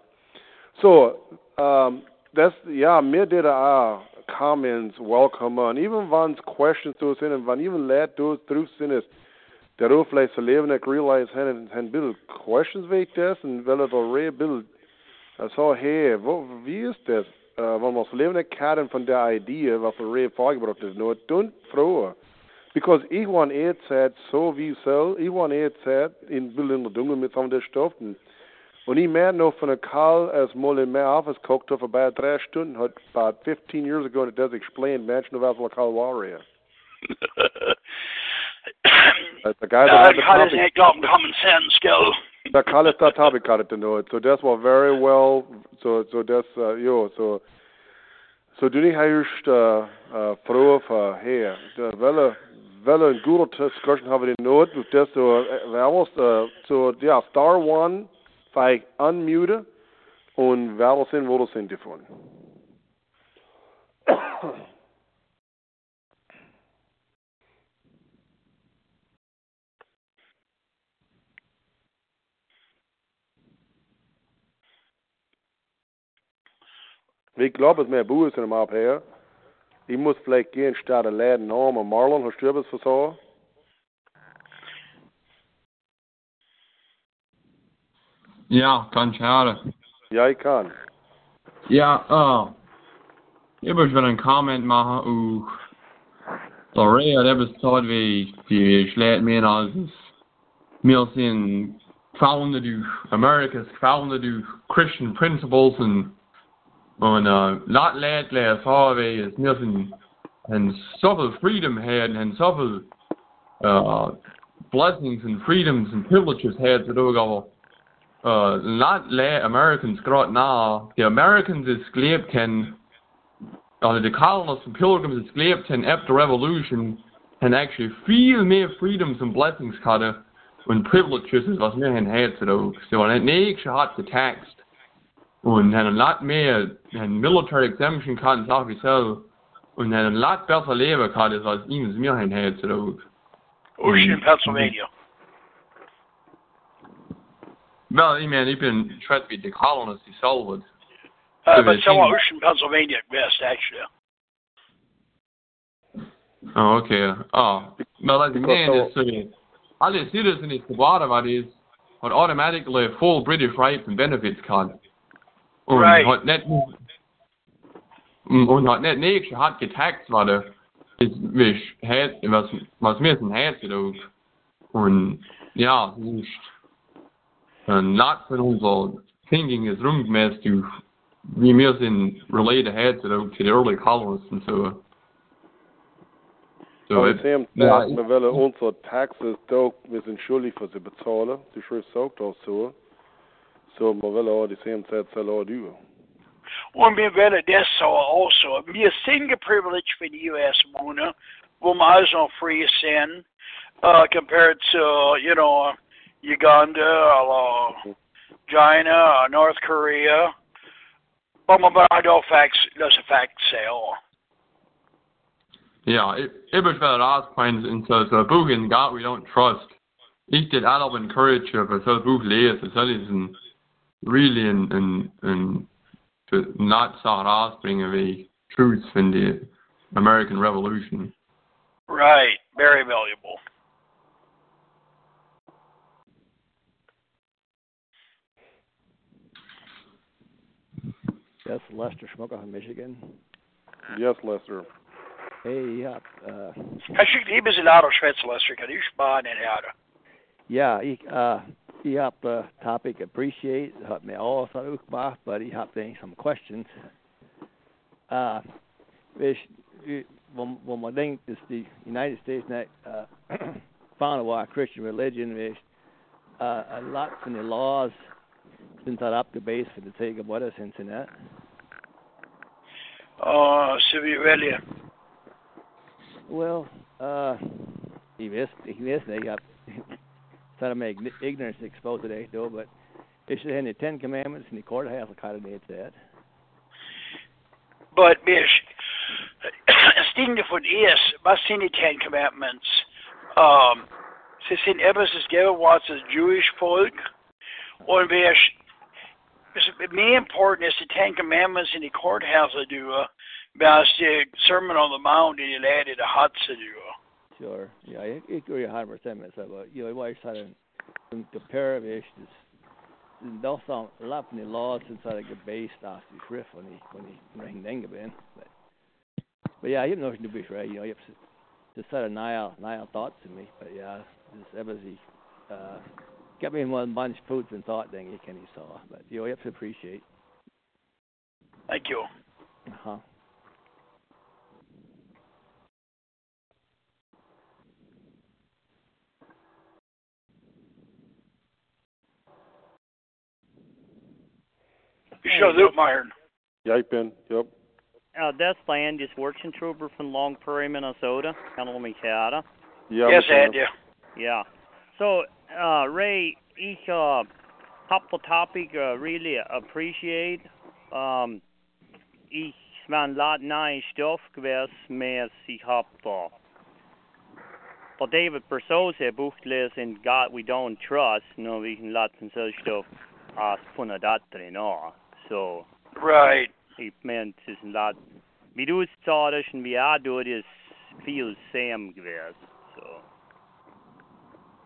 So, um, das, ja, mir did auch comments welcome und even wenn es questions to sind and wenn even Leute durch drauf sind, ist, der vielleicht zu leben, ich realize, haben, haben Bill questions wegen das und weil er da re Hey, wo, wie ist das? Uh, wenn man zu leben kann von der Idee, was der re vorgebracht ist, nur don't froh. Because ich want eher Zeit so wie soll, ich want eher Zeit in in der Dunkel mit some der Stoff und Und ich mehr noch von der Karl als mal in my office cooked for about three Stunden, had about 15 years ago, and it does explain, mention of as Karl Warrior. the guy that had the ain't got common sense, go. The Karl is that topic got it to know it. So that's what very well, so, so that's, uh, yo, so, so du nicht hast, uh, froh for her. Welle, welle een goede discussion hebben we nood. Dus so, we almost, uh, so, ja, star one, Vai unmute wer sind, wo das sind Ich glaube, es mehr Buß in dem Abher. Ich muss vielleicht gehen statt der Läden haben. Marlon, hast du etwas versorgt? Ja, kan schade. Ja, ich kann. Ja, uh, ich möchte einen Comment machen über Lorraine, der bestod wie die schlägt mir als wir sind founded durch America's founded durch Christian principles und und uh, not let last Harvey is nothing and viel freedom had and viel uh, blessings and freedoms and privileges had to do go uh, not let Americans grow now. The Americans gelebt and uh, the colonists and pilgrims gelebt and after the revolution and actually feel more freedoms and blessings hadden and privileges was hen had ook. So en niks had getaxed. Und een lot meer een military exemption kan zag wie zo. En een lot beter leven kan is als iemand meer hen had ook. Ocean, Pennsylvania. Well, I mean, you've been trying to be the colonists in Selwood. Uh, but so Ocean, Pennsylvania at best, actually. Oh, okay. Oh, well, as the man is saying, alle citizens is geworden wat is, wat automatically full British rights and benefits kan. Und right. Mm, oh, hat net, und hat net nichts hat getaxt worden, ist, was, was, was mir sind herzog. Und, ja, nicht. En eh, not van onze thinking is rumgemäß to wie wir sind related ahead to the, to early colonists and so. So it, same ja, we willen onze taxes ook, we zijn schuldig voor ze betalen. De schrift zegt ook zo. So we willen ook de same tijd zullen ook doen. Und wir werden das so also. Wir sind geprivileged for the U.S. Mona, wo wir also free sind, uh, compared to, you know, Uganda, uh, China, uh, North Korea. But I don't fact does fact sale. Yeah, it it was about us points into the book in God we don't trust. Ich did all encourage you, but so book lesen, so is really and and and to not saw us of away truth in the American Revolution. Right, very valuable. Yes, Lester Schmucker from Michigan. Yes, Lester. Hey, ja. Uh, Als je die in auto schwätzt, Lester, kan u sparen in auto. Ja, ik, uh, ik heb de topic appreciate. Het me alles ook gemaakt, but ik heb denk some questions. Uh, wees, wat man denkt is the United States net uh, founded by Christian religion. Wees, uh, a lot van the laws since that up the base for the take of what is Cincinnati. Uh, Sevilla. Well, uh, he missed, he missed, they got, trying to make ignorance exposed today, though, but it's in the Ten Commandments and the kind of did that. But, Bish, stigende von is, was sind die Ten Commandments? Um, sie sind etwas, das gegeben was das Jewish Volk. Und wer me important is the Ten Commandments in the courthouse I do. Uh, about the Sermon on the Mount in the added a hot to do. Sure. Yeah, I agree a hundred percent med så. You know, always had en compare of issues. Det som lappen i laws since I get based off the schrift when he when he ring denga ben. But but yeah, have nothing to be right. You know, you have to, set a nile nile thoughts to me. But yeah, this ebony uh got me one bunch of foods and thought thing you can you saw, but you have to appreciate. Thank you. Uh huh. Show Luke Myron. Ja, ik. Yep. Uh, that's land is working trooper from Long Prairie, Minnesota. Handel me kjære. Ja, yes, mevrouw. Ed, yeah. Yeah. So, uh, Ray, ich uh, hab the topic uh, really appreciate. Um, ich war ein lot nice stuff gewesen, mais ich hab uh, for David Bersosa Buch gelesen, God We Don't Trust, no, wie ein lot von so stuff as von dat drin, oh. So, Right. ich mein, es ist ein lot, wie du es sagst und wie er tut, ist viel Sam gewesen, so.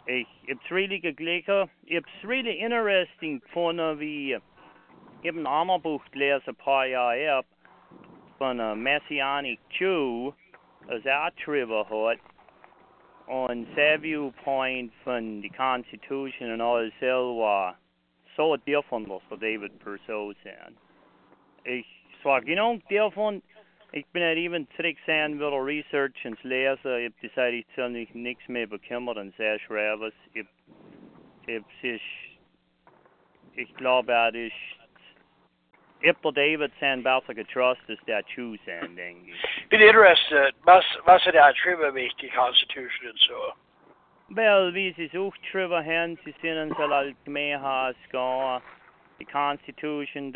Ich hab's really geglichen. Ich hab's really interesting gefunden, wie ich ein anderes Buch gelesen, ein paar Jahre ab, von einem Messianic Jew, das er drüber hat, und sein Viewpoint von der Constitution und alles selber so different was von David Purcell sein. Ich sag genau davon, ich bin nicht even zurück sein will Research ins Lesen, ich hab decided, ich soll mich nichts mehr bekümmern und sehr schreiben. Ich, ich, ich, ich glaube, er ist, ich hab der David sein besser getrust, als der Jew sein, denke ich. Bin interested. Was, was er da drüber wie die Constitution und so. Well, wie sie sucht drüber haben, sie sind uns halt mehr als gehen, die Constitution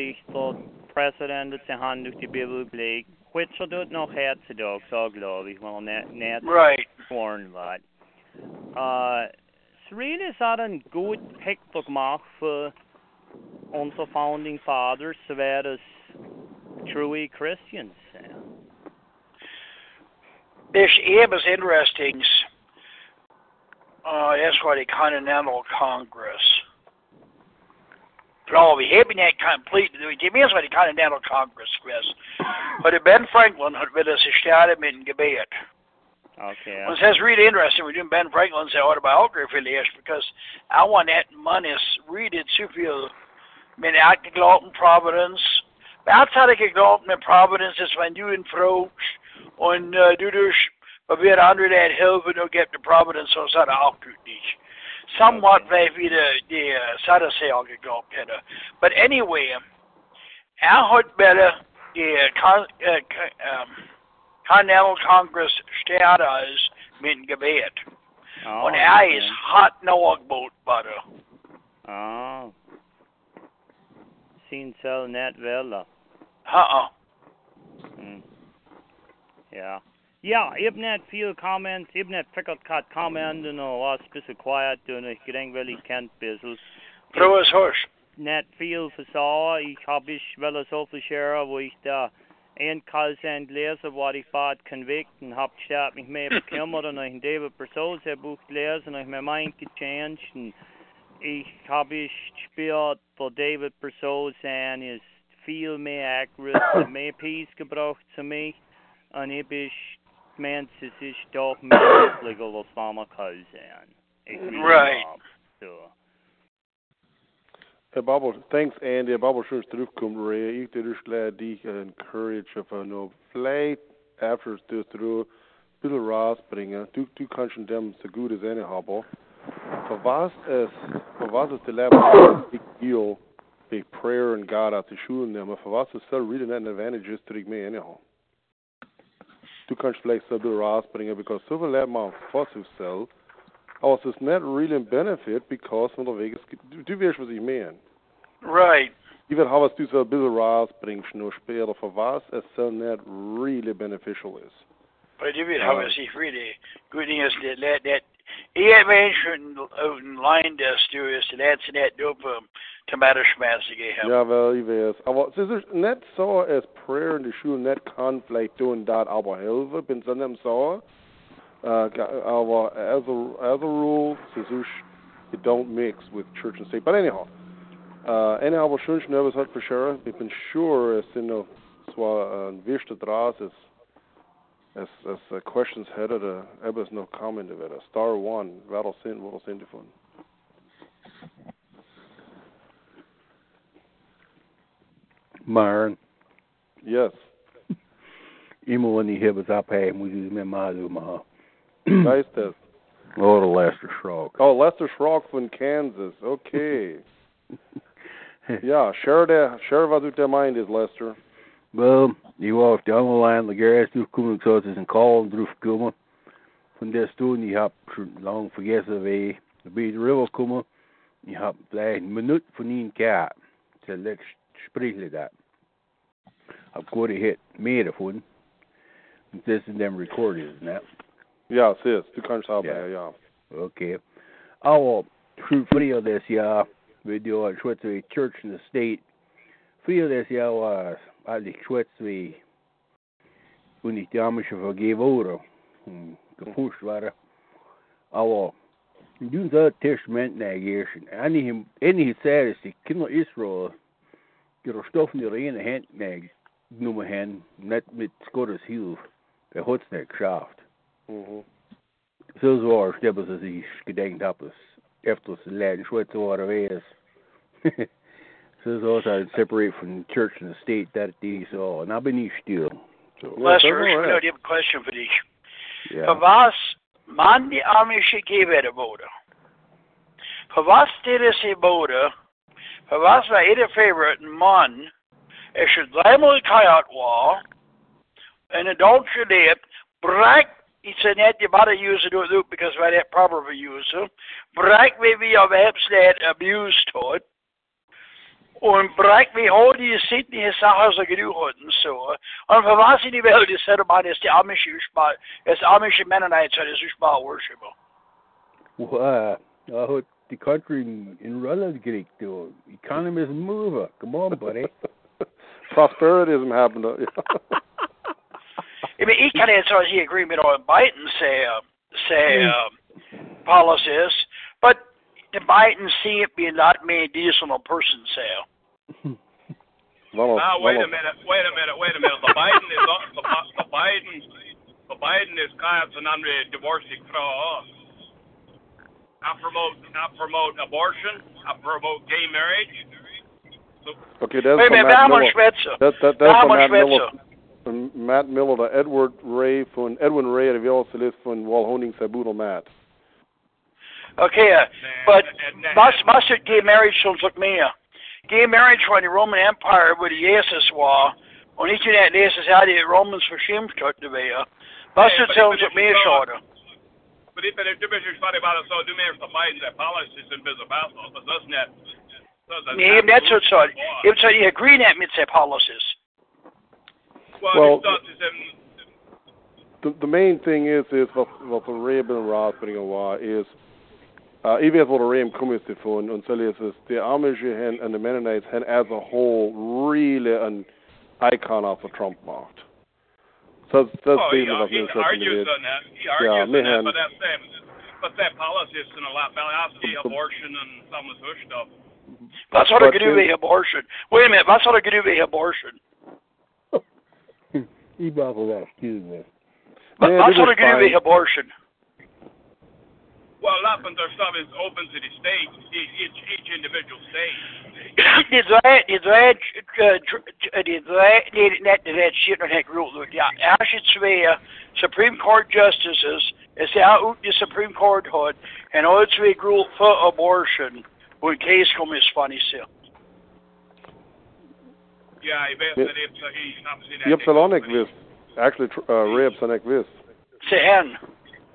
ich, der Präsident hat sich Hand die Bibel gelegt, which noch heutzutage, so glaube ich, weil er nicht, nicht Right. es really ist auch ein gut Picture gemacht für unsere Founding Fathers, so wäre es true Christians. This Abe is interesting. Uh, that's what the Continental Congress. Bra, vi har inte complete, det means vad the Continental Congress was. But Ben Franklin had velat starta med en gebet. Okay. Well, it says really interesting. We're doing Ben Franklin's autobiography list because I want that money read it to feel men jag glad Providence. Men jag tar inte glad med Providence is when du en fråga och uh, du du vad vi är under det huvudet och get the Providence så så är det avgjort Somewhat okay. maybe the the uh, sada sig jag glad Peter. But anyway, jag har better the con, uh, con- um, Continental Congress status min gebet. Oh, jag okay. är hot nog boat bara. Oh. Sin cell net vella. Uh-uh. Mm. Yeah. Yeah, if net few comments, if net pickle cut comment and all was specific quiet doing a getting really Kent business. Throw us horse. Net feel för så, ich hab ich väl så för share wo ich da en kalsend lese, vad ich bad convict und hab statt mich mehr bekümmert und ich David Persols der Buch gelesen und ich mir mein gechanged und ich hab ich gespielt für David Persols und ist viel mehr accurate, mehr Peace gebraucht zu mich und ich bin meint ist doch mehr legal als Mama sein. Ich really Right. hab, So. Herr Babbel, thanks Andy. Herr Babbel, schön, dass du zurückkommst, Ray. Ich dir glad dich encourage of uh, no vielleicht after du through ein bisschen rausbringen. Du, du kannst schon dem so gut as any haben. Für was es, für was es der Leben big deal, big prayer and God out zu schulen nehmen, für was es soll reading that advantages zu dich mehr anyhow. Du kannst vielleicht bisschen rausbringen, because so lernt man vor sich selbst. Aber es ist nicht really ein benefit, because von der Weg, es gibt, du, du weißt, was ich meine. Right. Ich will haben, du so ein bisschen rausbringst, nur später, für was es so nicht really beneficial ist. But you would have us if really good thing is that that that yeah man shouldn't open line das du ist that's net dope um tomato schmerz gegeben. Ja, ich weiß. Aber es ist nicht so, als Prayer in der Schule nicht kann vielleicht tun, das aber helfen, bin so nicht so. Uh, aber as a, as a rule, ist, you don't mix with church and state. But anyhow, uh, anyhow, aber schön schnell was hat für Sharon. Ich bin sure, es sind noch zwar ein Wichte draus, es as as uh, questions headed uh comment of it. A star one, that'll send what'll send it fun. Myron, Yes. imo ni hebas ape muzi me mazu ma. nice test. Oh, the Lester Schrock. Oh, Lester Schrock from Kansas. Okay. yeah, share der share ut der mind is Lester. Wel, die wou auf die andere lijn de gereis terugkomen, ik zou het eens een call terugkomen. Van des toen, je hebt schon lang wie de bij de river komen. Je hebt vielleicht een minuut van één kaart. Ze let spreken dat. Heb goed hit meer ervan. Het is dem recorded, isn't it? Ja, sis, du kannst ja. ja. Okay. Aber für früher das Jahr, wir die Schweizer Church in the State, früher das Jahr war eigentlich Schweizer wie und ich die Amische vergeben wurde, und gepusht waren. Aber in diesem Testament negation, einige, einige Zeit ist die Kinder Israel ihre Stoffen in ihre Hand genommen haben, nicht mit Gottes Hilfe. Der hat es nicht geschafft. Mhm. So stibbels als ik gedenkt heb, is efter ze leiden Schweizer water is. so zoals I separate from church and the state that it is so, and I've been niet stil. So, Ja, Lester, sag ich mal, habe ja. eine question für dich. yeah. Für was man die amische Gebete Für was steht es in Bode? Für was war ihre favorite Mann? Er should dreimal kajat war. En een deutsche lebt. Brak, ich sage nicht, die beide use do it because wij dat proper use. Brak, wie wir auf Hebslet abused hat. Und brak, wie heute die Sydney Sachen so genug hatten, so. Und für was in die Welt ist das man ist die amische Ursprung, das amische Mennonites hat das Ursprung worshiper. Well, uh, I hope the country in, in Rutland Greek do economy is moving. Come on, buddy. Prosperityism happened. To, I mean, ich kann jetzt also hier agree mit euren beiden sehr, sehr uh, policies, but the Biden see it being not made decent person say. Well, Now wait well, a minute, wait a minute, wait a minute. The Biden is the, the Biden the Biden is kansen on the divorcing från. I promote I promote abortion. I promote gay marriage. Okay, that's Wait a minute, Matt Miller. einen That, that, that's from einen Matt Miller. From Matt Miller, der Edward Ray von Edwin Ray, der wir också läst von Walhoning Sabut Matt. Okay, uh, but And- and- was, was it gay marriage sounds like me? Gay marriage von the Roman Empire, wo die Jesus war, und nicht in der Jesus hat die Romans verschimpft hat, die wir. Was Ja, it aber sounds ich like bin me, nicht so- schade. Men det är du blir svårt bara så du menar the Biden that policies in business about but doesn't that doesn't Nee, eben nicht so so. Eben so, ich agree nicht mit den policies. Well, Well, it's not in The, the main thing is, is wat, wat de Reben en Raasbringen was, is, uh, ik weet wat de Reben kom is van, en zo is het, de Amish hen en de Mennonites hen as a whole really an icon of the Trump markt. So that's Oh, basically he, what he I'm argues on that. He argues Yeah, on me that, and- but that same, but that policy is in a lot better. I see abortion and some of this stuff. Was hat er But gedoe abortion? Wait a minute, was hat er gedoe with abortion? He buckled that, excuse me. Wa- Nee, Was dit hat er is gedoe fine. with abortion? Well, lot of their stuff is open to the state, each, each, each individual state. Die drei, die drei, äh, dr- die drei, nee, net die red shit nog hek rule. Ja, als je twee Supreme Court justices, is ja ook de Supreme Court had, en alle twee rule for abortion, hoe een case komt is funny still. Yeah, I bet Yeah. that it's, uh, he's not seen Je hebt wel aan ik wist. Actually, tr- uh, Ray hebt aan ik wist. Ze.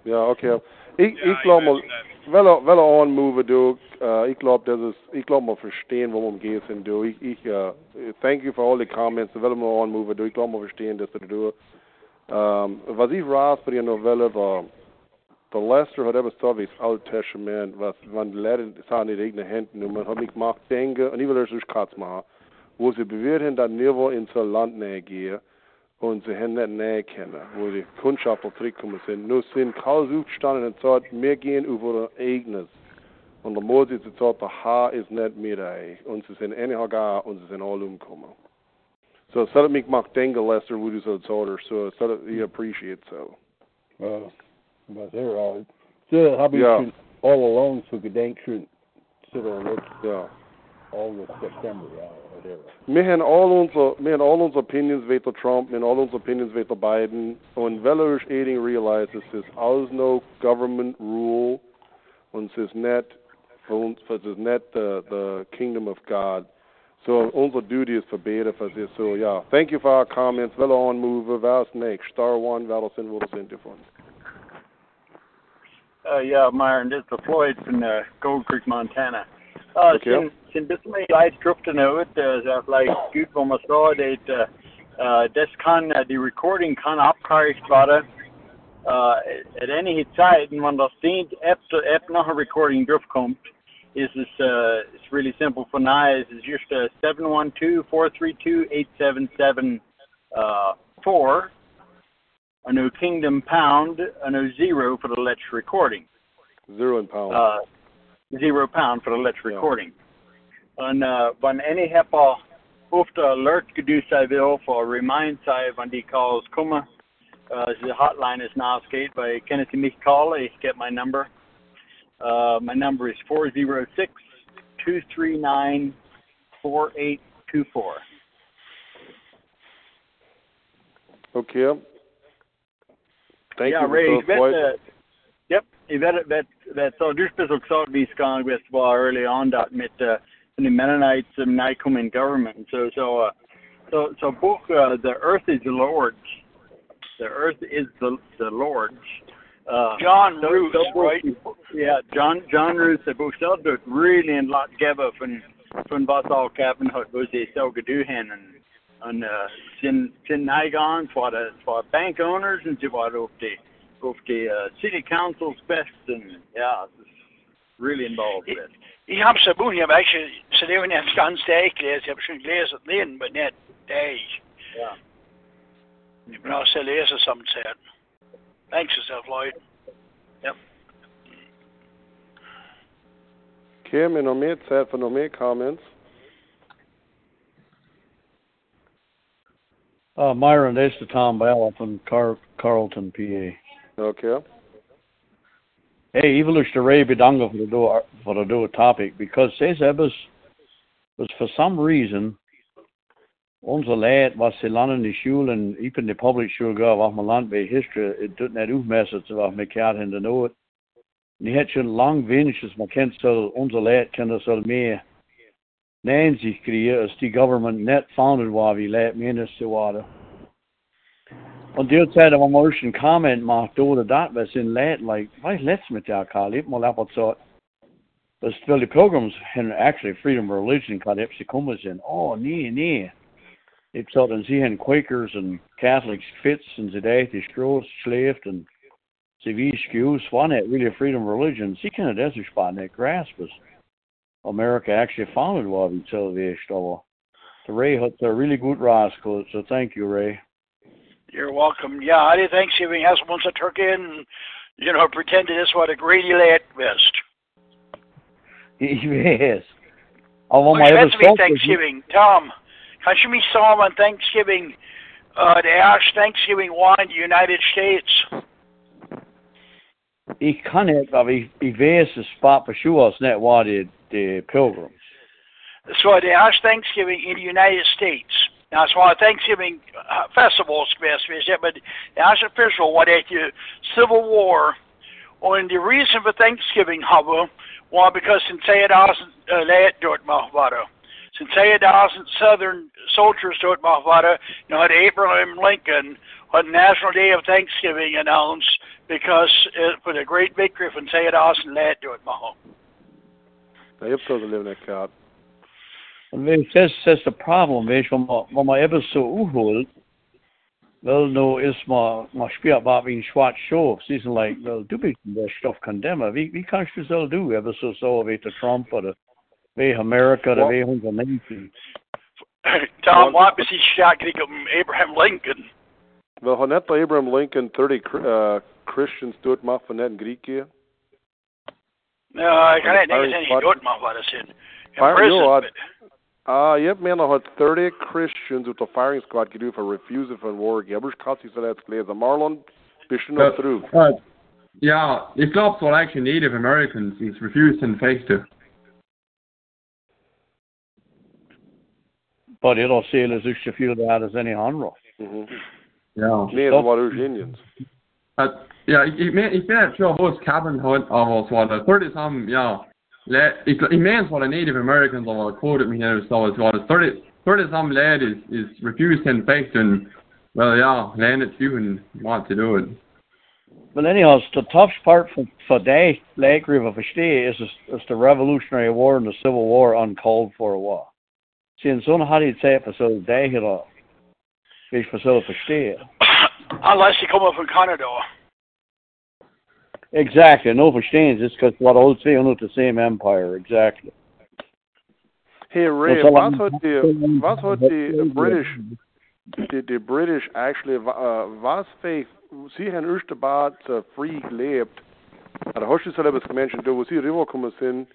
Ja, okay. Ik, Yeah, ik geloof that. wel, wel aanmoven doe. Uh, ik geloof dat is, ik geloof mal verstehen, worum het gaat en doe. Ik, ik, uh, thank you for all the comments. Wel mal aanmoven doe. Ik geloof mal verstehen dat ze doen. Um, was ik raas voor die novelle war, de Lester hat etwas so wie das Alte Testament, was man lernt, es hat nicht eigene Hände, und man hat mich gemacht, denke, und ich will das durch Katz machen, wo sie bewähren, dass nirgendwo in so Land näher gehen, und sie haben nicht näher kennen, wo die Kundschafter zurückgekommen sind. Nur sind kaum gestanden und gesagt, wir gehen über unser eigenes. Und der Mose hat gesagt, der Haar ist nicht mehr da, und sie sind anyhow gar, und sie sind alle umgekommen. Så så det mig macht denken Lester wo du so order so so that he appreciate so. Uh, but they're all. So habe ich Ja. schon all alone so gedenkt so der Ja. August, September, ja, whatever. Wir haben all unsere, wir haben all unsere opinions weter Trump, wir haben all unsere opinions weter Biden. Und weil ich eating realize es ist alles no government rule und es ist nicht, für uns, es ist nicht the, the kingdom of God. So unsere duty is verbeten für this. So ja, thank you for our comments. Wel on move, was next? Star one, wel sind wir sind davon. Uh, ja, Myron, dit is Floyd van uh, Gold Creek, Montana. Uh, Okay. Zijn, zijn best mij uitdriften uit, uh, like goed van me zo, dat uh, uh, das kan, uh, die recording kan abgereicht worden. Uh, at any tijd, en wanneer dat dient, app, app nog een recording terugkomt, is het uh, it's really simple for now, is it's just uh, 712-432-8774, uh, four, a new Kingdom Pound, a new zero for the Let's recording. Zero and pound. Uh, zero pound for the Let's recording. En uh, wanneer any heppa hoeft de alert gedoe zij wil voor remind zij van die calls komen. Uh, the hotline is now skate by Kenneth. Ik get my number. Uh, my number is 406 239 4824. Okay. Thank ja, you. Ray, ik uh, yep, weet, weet, weet zo, dus best ook zo wie gaan geweest was early on dat met uh, the Mennonites and in government. So, so, uh, so, so book, uh, the earth is the Lord's. The earth is the, the Lord's. Uh, John so, Roos, so right? Yeah, John, John Roos, the book zelf doet really een lot geven van, van wat al Kevin had, was hij zo gedoe hen en, en, uh, zijn, zijn neigaan voor de, voor bank owners en ze waren op de, op de uh, city council's best and is really involved with it. Ich habe Sabun, ich habe eigentlich zu dem nicht ganz Tag gelesen, ich habe schon gelesen, lesen, aber nicht Tag. Ja. Ich bin auch sehr lesen samtidig. Thanks yourself, Lloyd. Okay, men noch mehr Zeit für noch mehr Comments. Uh, Myron, this is Tom Bell from Car- Carlton, PA. Okay. Hey, er bedanker for det då, for det då topic, because this ebbes was for some reason, onze lad was var til landet i skolen, even the public skole gør, var man land ved history, it did not umesset, så var med kært hende noget. Ni havde schon lang vinches, man kendt så, onze lad kender så mere, Nancy kriger, as the government net founded var vi lad til var det. Og det er der var måske en comment macht oder dat was in lad like hvad let's med der Karl lade så but still the pilgrims had actually freedom of religion det kommer sin oh nee nee. Det så den sie han Quakers and Catholics fits and today the scrolls slaved and så vi skews one it really freedom of religion? Sie kan det så spot that grasp was America actually founded what we tell the store the Ray had a really good rascal so thank you Ray You're welcome. Yeah, I did Thanksgiving has once a turkey and, you know, pretended this what a greedy lad best. yes. Well, my other me stuff was- Thanksgiving. Tom, can you me Psalm on Thanksgiving, uh, the Ash Thanksgiving wine, the United States? Ik kan ikke, og vi, i væse spart på net var det, det pilgrims. So the Ash Thanksgiving in the United States. Now, it's why Thanksgiving uh, festivals, but the Ash official, what at the Civil War, and the reason for Thanksgiving, however, was because since uh, lay it to it, Mahvada. Since they doesn't Southern soldiers to it, Mahvada, you know, had Abraham Lincoln on National Day of Thanksgiving announced because uh, for the great victory from say it doesn't lay it to it, Mahvada. Jeg heb så leven ik gehad. Og hvis det er det problem, hvis hvor man, hvor man er så uhold, vel nu er man, man spiller bare ved en svart show, så er det like, vel, du bliver det stof condemner. Vi, vi kan ikke selv du, er så så ved til Trump, og det, ved Amerika, der ved hun for Tom Watt was he shot getting Abraham Lincoln. Wel, har net Abraham Lincoln 30 cr- uh, Christians doet mag van net in Griekenland? No, I can't think Fire of any squad- good man what I said. In Fire- prison, no, I- but- Uh, yep, man, har 30 Christians ut av firing squad gedu for refusing for war. Gebbers kasi så lätt gleda. Marlon, bischen But- up through. Uh, yeah, ich glaube, so actually Native Americans is refusing face to. But it'll say as if feel that as any honor. Mhm. Ja. Nee, det var Indians. At, ja, ik, ik, men, ik ben at sure hos cabin hunt av oss var det 30 som, ja, la, ik, ik mens var the Native Americans of var quoted me here, so it's var det 30, 30 some lad is, is refused face to, and, well, yeah, land it you and want to do it. But anyhow, the toughest part for, for they, Lake River förstå, is, is the Revolutionary War and the Civil War uncalled for a war. Sen sån hade jag sagt för så det hela, vi för så förstå. Unless you come up from Canada. Exactly, no förstås, it's because what old say under the same empire, exactly. Hey Ray, Well, so wat I'm- had the wat had the British the, the British actually uh, was faith sie han Österbad uh, free gelebt. At Hoshi Celebus Convention do was he river kommen sin.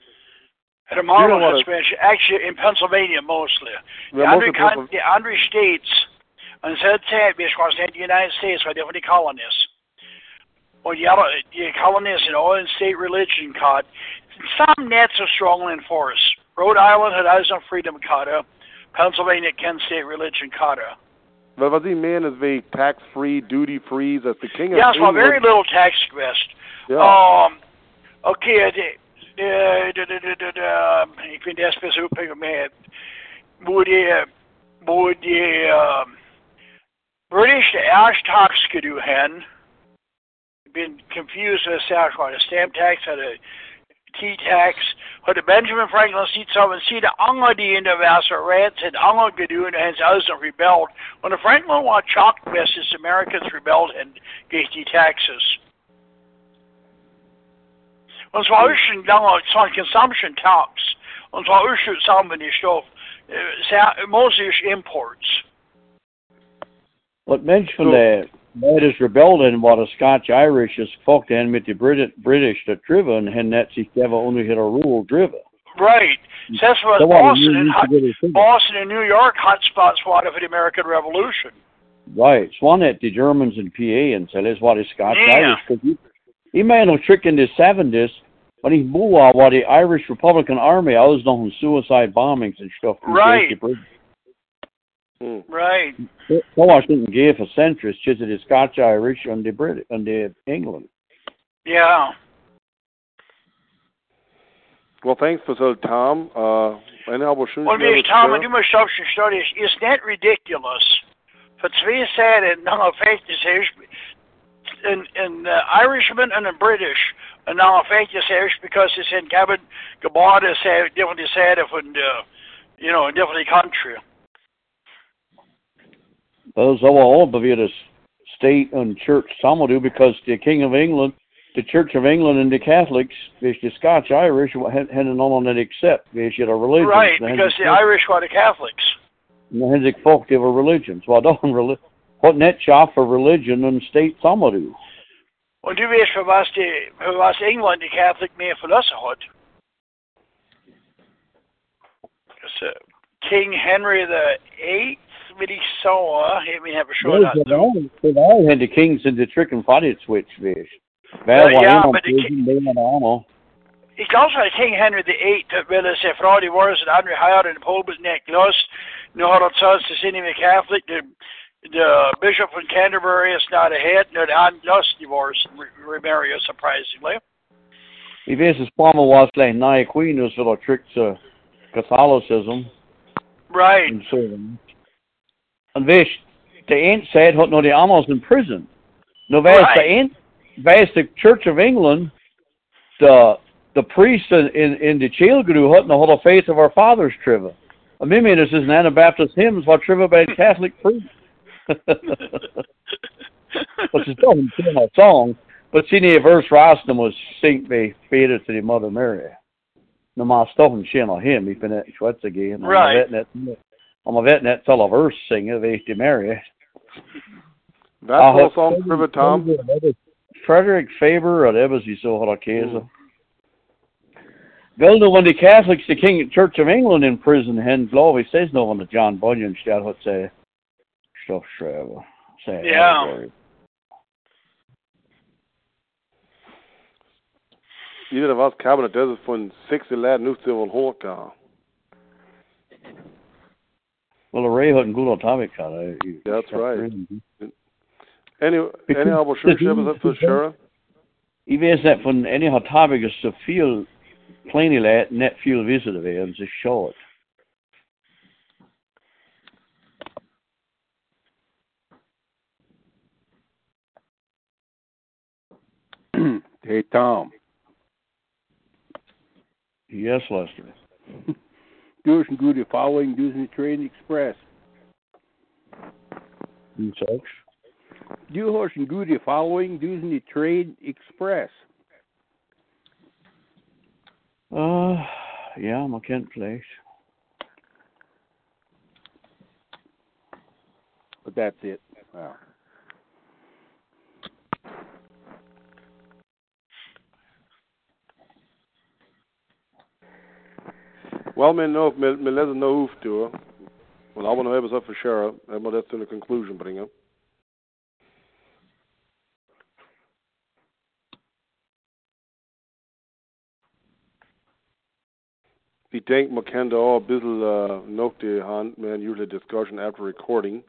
At a Marlon what a- actually in Pennsylvania mostly. The Yeah, most Andre, of con- Pennsylv- the Andre states, and said that in the United States, where different colonies. Well, the other the colonies and all in state religion card. Some nets are strongly enforced. Rhode Island had Eisen Freedom Carter. Pennsylvania Kent State Religion Carter. Wel wat die man is we tax free, duty free, as the king of Yes, well, very little tax west. Ja. Um, okay, de, de, de, de, de, de, de, ik vind dat best op met hoe de, hoe de um, British ash tax gedoe hen. Been confused with that one. A stamp tax had a tea tax. Had the Benjamin Franklin seat some and see the anger die in der Wasser rats had anger gedoe and hence Austin rebelled. When the Franklin war chalk the Americans rebelled and gave die taxes. Und zwar ist ein langer zwar consumption tax. Und zwar ist es zusammen Stoff. Äh, mostly imports. But mention So- that that is rebellion what the Scotch Irish is fucked in with the British British the driven and that sich never only hit a rule driven. Right. Mm. So that's what So Boston and need to get it figured. Boston and New York hotspots for the American Revolution. Right. It's one that the Germans and PA and so that's what the Scotch Yeah. He, he made no trick in the seventies when he blew what the Irish Republican Army I was doing suicide bombings and stuff. Right. The Hmm. Right. So I shouldn't give for centuries just the Scotch Irish and the British and the England. Yeah. Well, thanks for so Tom. Uh, and how was Und wie ich Tom, du musst auch schon studieren, ist nicht ridiculous. Für zwei Seiten, nach effect is in, in uh, Irishman and in British, and now effect is because it's in cabin, gebouwd say different Seiten von, uh, you know, in different country. Those are all of is state and church some will do because the King of England, the Church of England and the Catholics, there's the Scotch Irish had none on that except there's a religion. Right, because the Irish were the Catholics. the folk they were religions. Well don't reli- what net shop for religion and state some will do. Und du weißt, für was, die, für was England die Catholic hat. Das, äh, King Henry the Eighth, will ich sagen, ich mir habe schon Those that all, they all had the kings the and fight it switch fish. Well, Uh, yeah, but the prison, they had all. Ich glaube, es war King Henry the Eighth, weil er seine Frau, die war es, andere heirat in Pobels nicht los. Nu hat er zuerst das sind nicht Catholic, der, der Bishop von Canterbury is not ahead, nur der andere los divorce, remarry us surprisingly. Ves his palmer was like nine queen was for the tricks of Catholicism. Right. and so on. And ves the ain't said no the almost in prison. No ves Right. the ves the Church of England the the priest in in, in the jail grew hut the whole faith of our fathers triva. I mean this is an Anabaptist hymns what triva by the Catholic priest. Which is still a song, but see the verse Rostam was synced by Peter to the Mother Mary. No maar stoffen sjen av him i finne Schwetzege. Right. Om man vet net alla vers singer vet de Mary. That's all song for Tom. Frederick Faber och det var så har kesa. Wel, when the Catholics, the King Church of England in prison, hen Glory says no on the John Bunyan staat wat ze stof schrijven. Say, Ja. Ieder was cabinet, dat is van 60 lad nu til van hoorkamer. Well, a Ray had good on topic, uh, That's right. prison. Any, any other church ever for Sheriff? I vet dat van any har topic is så viel plenty lat net viel visitor ved, and it's short. hey, Tom. Yes, Lester. Doers and good following Disney Train Express. Such. Doers and good following Disney Train Express. Uh, ja, man kent vielleicht. But that's it. Wow. Wel, men nog, men, men let het nou hoeft toe. Want allemaal hebben ze voor Sheriff. En maar dat to een conclusion brengen. Ik denk, man kan daar een bisschen uh, nog de hand met jullie discussion after recording.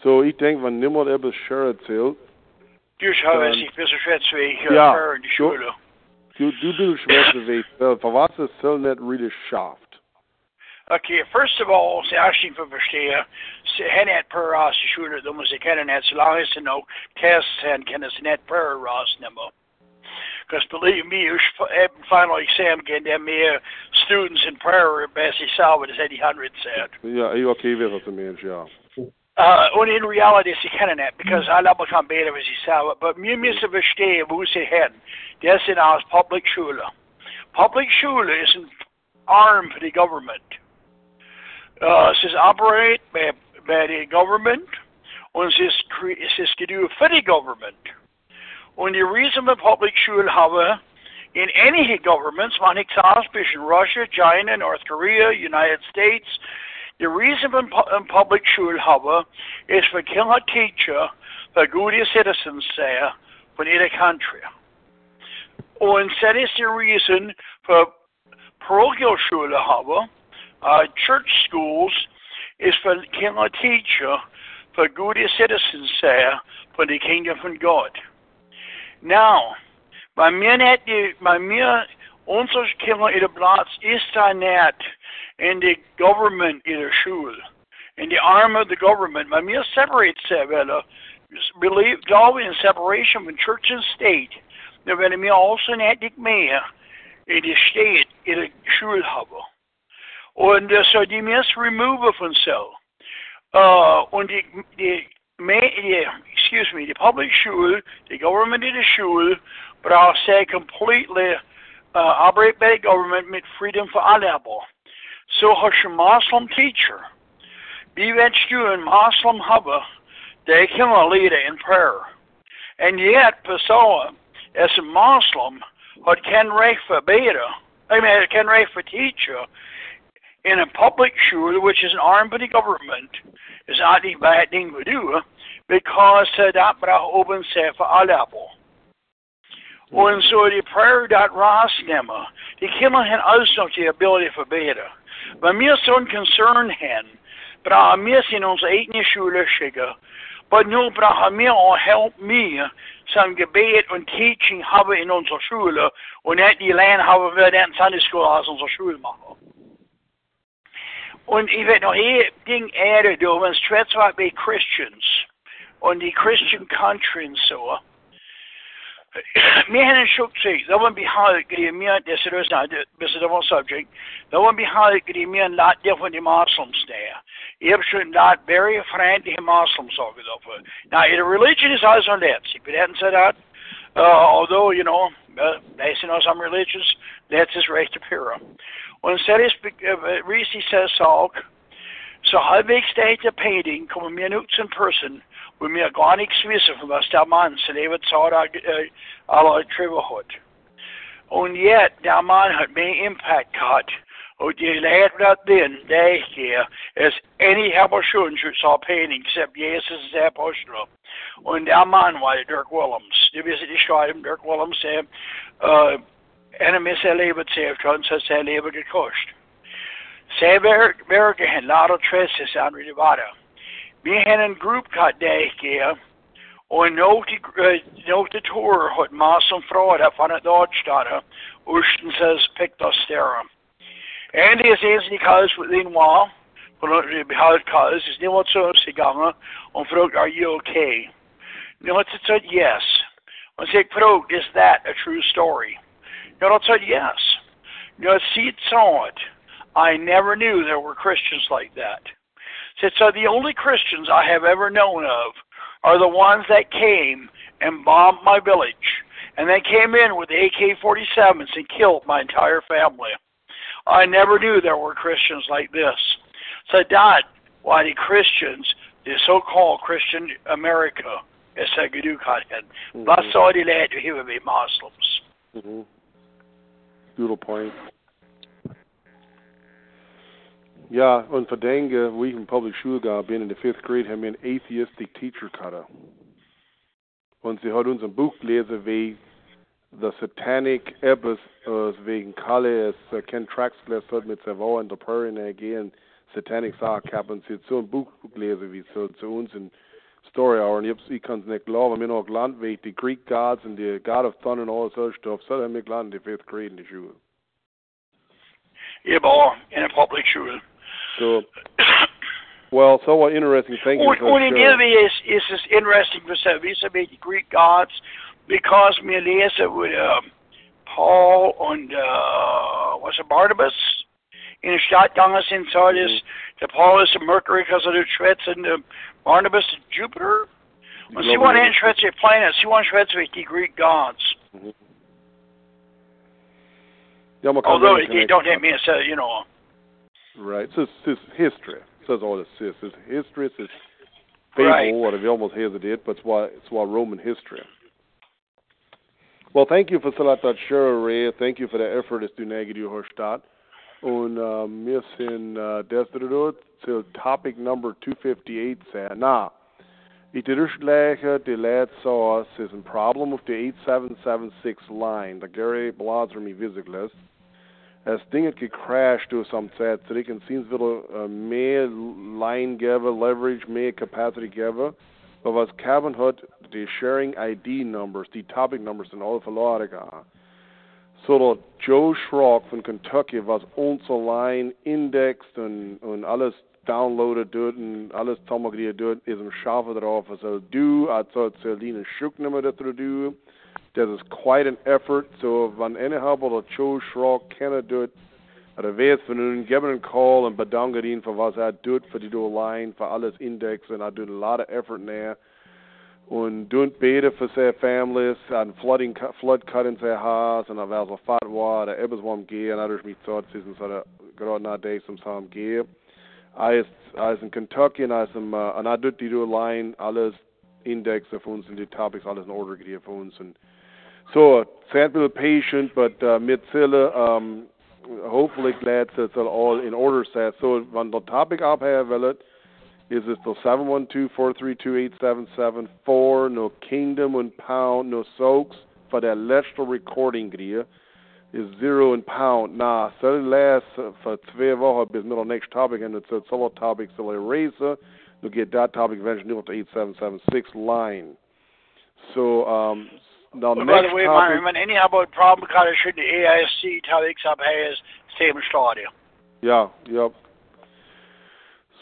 So, ik denk, wenn niemand etwas Sheriff erzählt, Dus har Dan- jeg sig bedre Schwetzweg Ja. in die Schule. Du, du bist weg. For was ist so nicht really schafft? Okay, first of all, så jeg ikke for forstå, så han er et par ras i skole, da må jeg kende net, så langt jeg nå, test han kender sig net par ras nummer. Because believe me, you should final exam again, there mere students in prayer, basically saw what is 800 said. Ik okay wat de mens, ja. Uh, and in reality, så kender net, because bara kan bättre vad de sa, but me måste förstå vad det här. Det är sin as public schule. Public schule is an arm for the government. Uh, es ist by, by the government und es ist, es ist gedu für the government. Und die reason wir public schule haben, in any governments, man ich sage, zwischen Russia, China, North Korea, United States, the reason for in public schule haben, ist für Kinder Teacher, für gute Citizens sehr, von ihrer Country. Und das ist die reason für parochial Schule haben, uh, church schools, ist für Kinder Teacher, für gute Citizens sehr, for the Kingdom of God. Now, bei mir nicht, bei mir, unsere Kinder in der Platz ist da nicht in the government in der Schule, and the arm of the government. Mir separates that, weil, uh, believe, glaube in separation from church and state. Mir also nicht mehr in die State in der Schule haben. Und uh, so die müssen remove von so. Uh, und die, die, excuse me, die public school, the government in the school, but I'll say completely uh, operate by the government with freedom for alle. So has a Muslim teacher. Willst du ein Muslim haben, der kann a leader in prayer? And yet, Pessoa, as a Muslim, hat can für Beta, I mean, Recht für Teacher, in a public school, which is an arm by the government, is not a bad thing to do, because dat braucht oben für alle aber. Und so die Prayer dot rausnehmen, die Kinder haben alles noch die Ability für Beta. Wenn wir so ein Concern haben, brauchen wir in unsere eigene Schule schicken, aber nur brauchen wir auch Help mir, zum Gebet und Teaching haben in unserer Schule und nicht die lernen haben wir dann Sunday School aus unserer Schule machen. Und ich werde noch hier Ding Erde, du, wenn es bei Christians und die Christian Country und so. Wir schon gesagt, da wollen wir halt, die mir, das ist nicht, das ist das Subject, da wollen wir halt, die mir ein Lot der von den Muslims da. Ich habe schon Lot very freundliche Muslims dafür. Now, the religion is also on that. If it hadn't said that, uh, although, you know, uh, they say, know some religions, that's his right to pure. Und är det Reese says så halvvägs det till painting kommer mer ut som person, och mer gar nichts wissen från vad där man, så det är vad sa det alla trivahot. Und yet, der man hat mehr impact gehabt. Und die lærte hvad den dag her, as any habituation saw painting except Jesus' apostle. Und der Mann war Dirk Willems. Det vil sige, de skrev Dirk Willems sagde, uh, en med sig livet til, så sig livet gekost. Så virker han lader træsses andre det var der. Vi har en gruppe kat dag her, og något tur har massor av frågor från ett dagstad, Osten says us there. And det är ens ni kallas within wall, Behalt kallas, is ni vad så sig och frågar, are you okay? Vad så said yes. Och sig fråg, is that a true story? Vad said yes. See saw it. I never knew there were Christians like that. Said, so the only Christians I have ever known of are the ones that came and bombed my village. And they came in with AK 47s and killed my entire family. I never knew there were Christians like this. So, Dad, why the Christians, the so called Christian America, is a Gadukat Mhm. Vad sa de lät to hear be Muslims? hmm Good point. Ja, und denke, wie ich in Public Schule gegangen bin, in der fifth grade, haben einen atheistic teacher gehabt. Und sie hat uns ein Buch gelesen, wie The Satanic Abyss, äh, wegen Kalle, es äh, kein Tracks gelesen hat mit Savoy und der Prairie der Satanic Sache gehabt. Und sie so ein Buch gelesen, wie so zu uns in Story Hour. Und ich, ich kann es nicht glauben, wir noch gelernt, wie die Greek Gods und die God of Thunder und all so stuff. So haben wir gelernt in der fifth grade in der Schule. Yeah, boy, in a public school. So, well, so what interesting thing is what in that, uh, is, is es interesting for some vis-a-vis the Greek gods because lesen with um, Paul and uh, was it Barnabas in der Stadt gegangen sind, so das der Paul ist Mercury because of the Schwetz and uh, Barnabas is Jupiter. Und sie glaube, wollen ja. einen Schwetz mit planets, wollen Schwetz with the Greek gods. Mhm. Kann Although they don't have me as a, you know, Right. So it's, it's history. Says all this is. It's history. It's fable, Right. whatever you almost hesitate, but it's why it's why Roman history. Well, thank you for Salat Shara Ray. Thank you for the effort as du you Stadt. Und um, wir sind uh, to topic number 258 sein. Na, ich durchschläge die lead sauce is a problem with the 8776 line. The Gary Blaser me As dingen gecrashed door some tijd, så det kan synes vil uh, line give, leverage, mere capacity give. But was Cabin had the sharing ID numbers, the topic numbers and all verloren gegaan. So Joe Schrock von Kentucky was onze line indexed und, und alles downloaded dort und alles tomogriert dort ist im Schafe drauf. Also du, also Celine Schuck nummer dat er du. That is quite an effort. So van anyhow oder Joe Schrock kennen dort, er weet van hun, geven een call en bedanken ihn voor wat hij doet voor die line, voor alles index en hij doet a lot of effort now. Und doen beten voor zijn families, en flooding, flood cut in zijn en er was een fatwa, de ebbes wam gehen, en er is met zot, ze zijn gerade na day some sam gehen. Hij is, hij is in Kentucky, en hij is in, uh, en hij doet die line, alles indexen voor ons, en die topics, alles in order gegeven voor ons, en so, sad little patient, but uh, mit um, hopefully glad that it's all in order set. So, when the topic will it, is it the 712-432-8774, no kingdom and pound, no soaks, for that letzte recording gear, is zero and pound. Na, so last uh, for zwei Wochen bis middle next topic, and it's a solo topic, so eraser, you get that topic eventually the 8776 line. So, um, But next by the way, topic, man, about problem because should the AIC up has same stadium. Yeah, yep.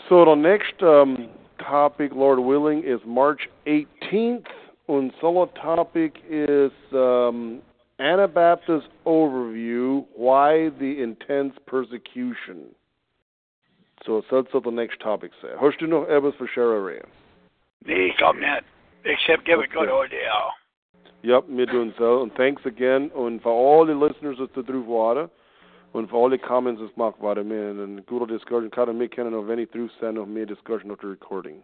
So the next um, topic, Lord willing, is March 18th. And solo topic is um, Anabaptist overview: Why the intense persecution. So that's what the next topic says. Hast du noch etwas für Shara Nee, ich glaube nicht. Except give it good Okay. Yep, we're doing so. And thanks again. And for all the listeners that through water. Und für alle Comments, es macht weiter mehr. Und eine gute Diskussion kann mir kennen, wenn ich through send, noch mehr Diskussion auf der Recording.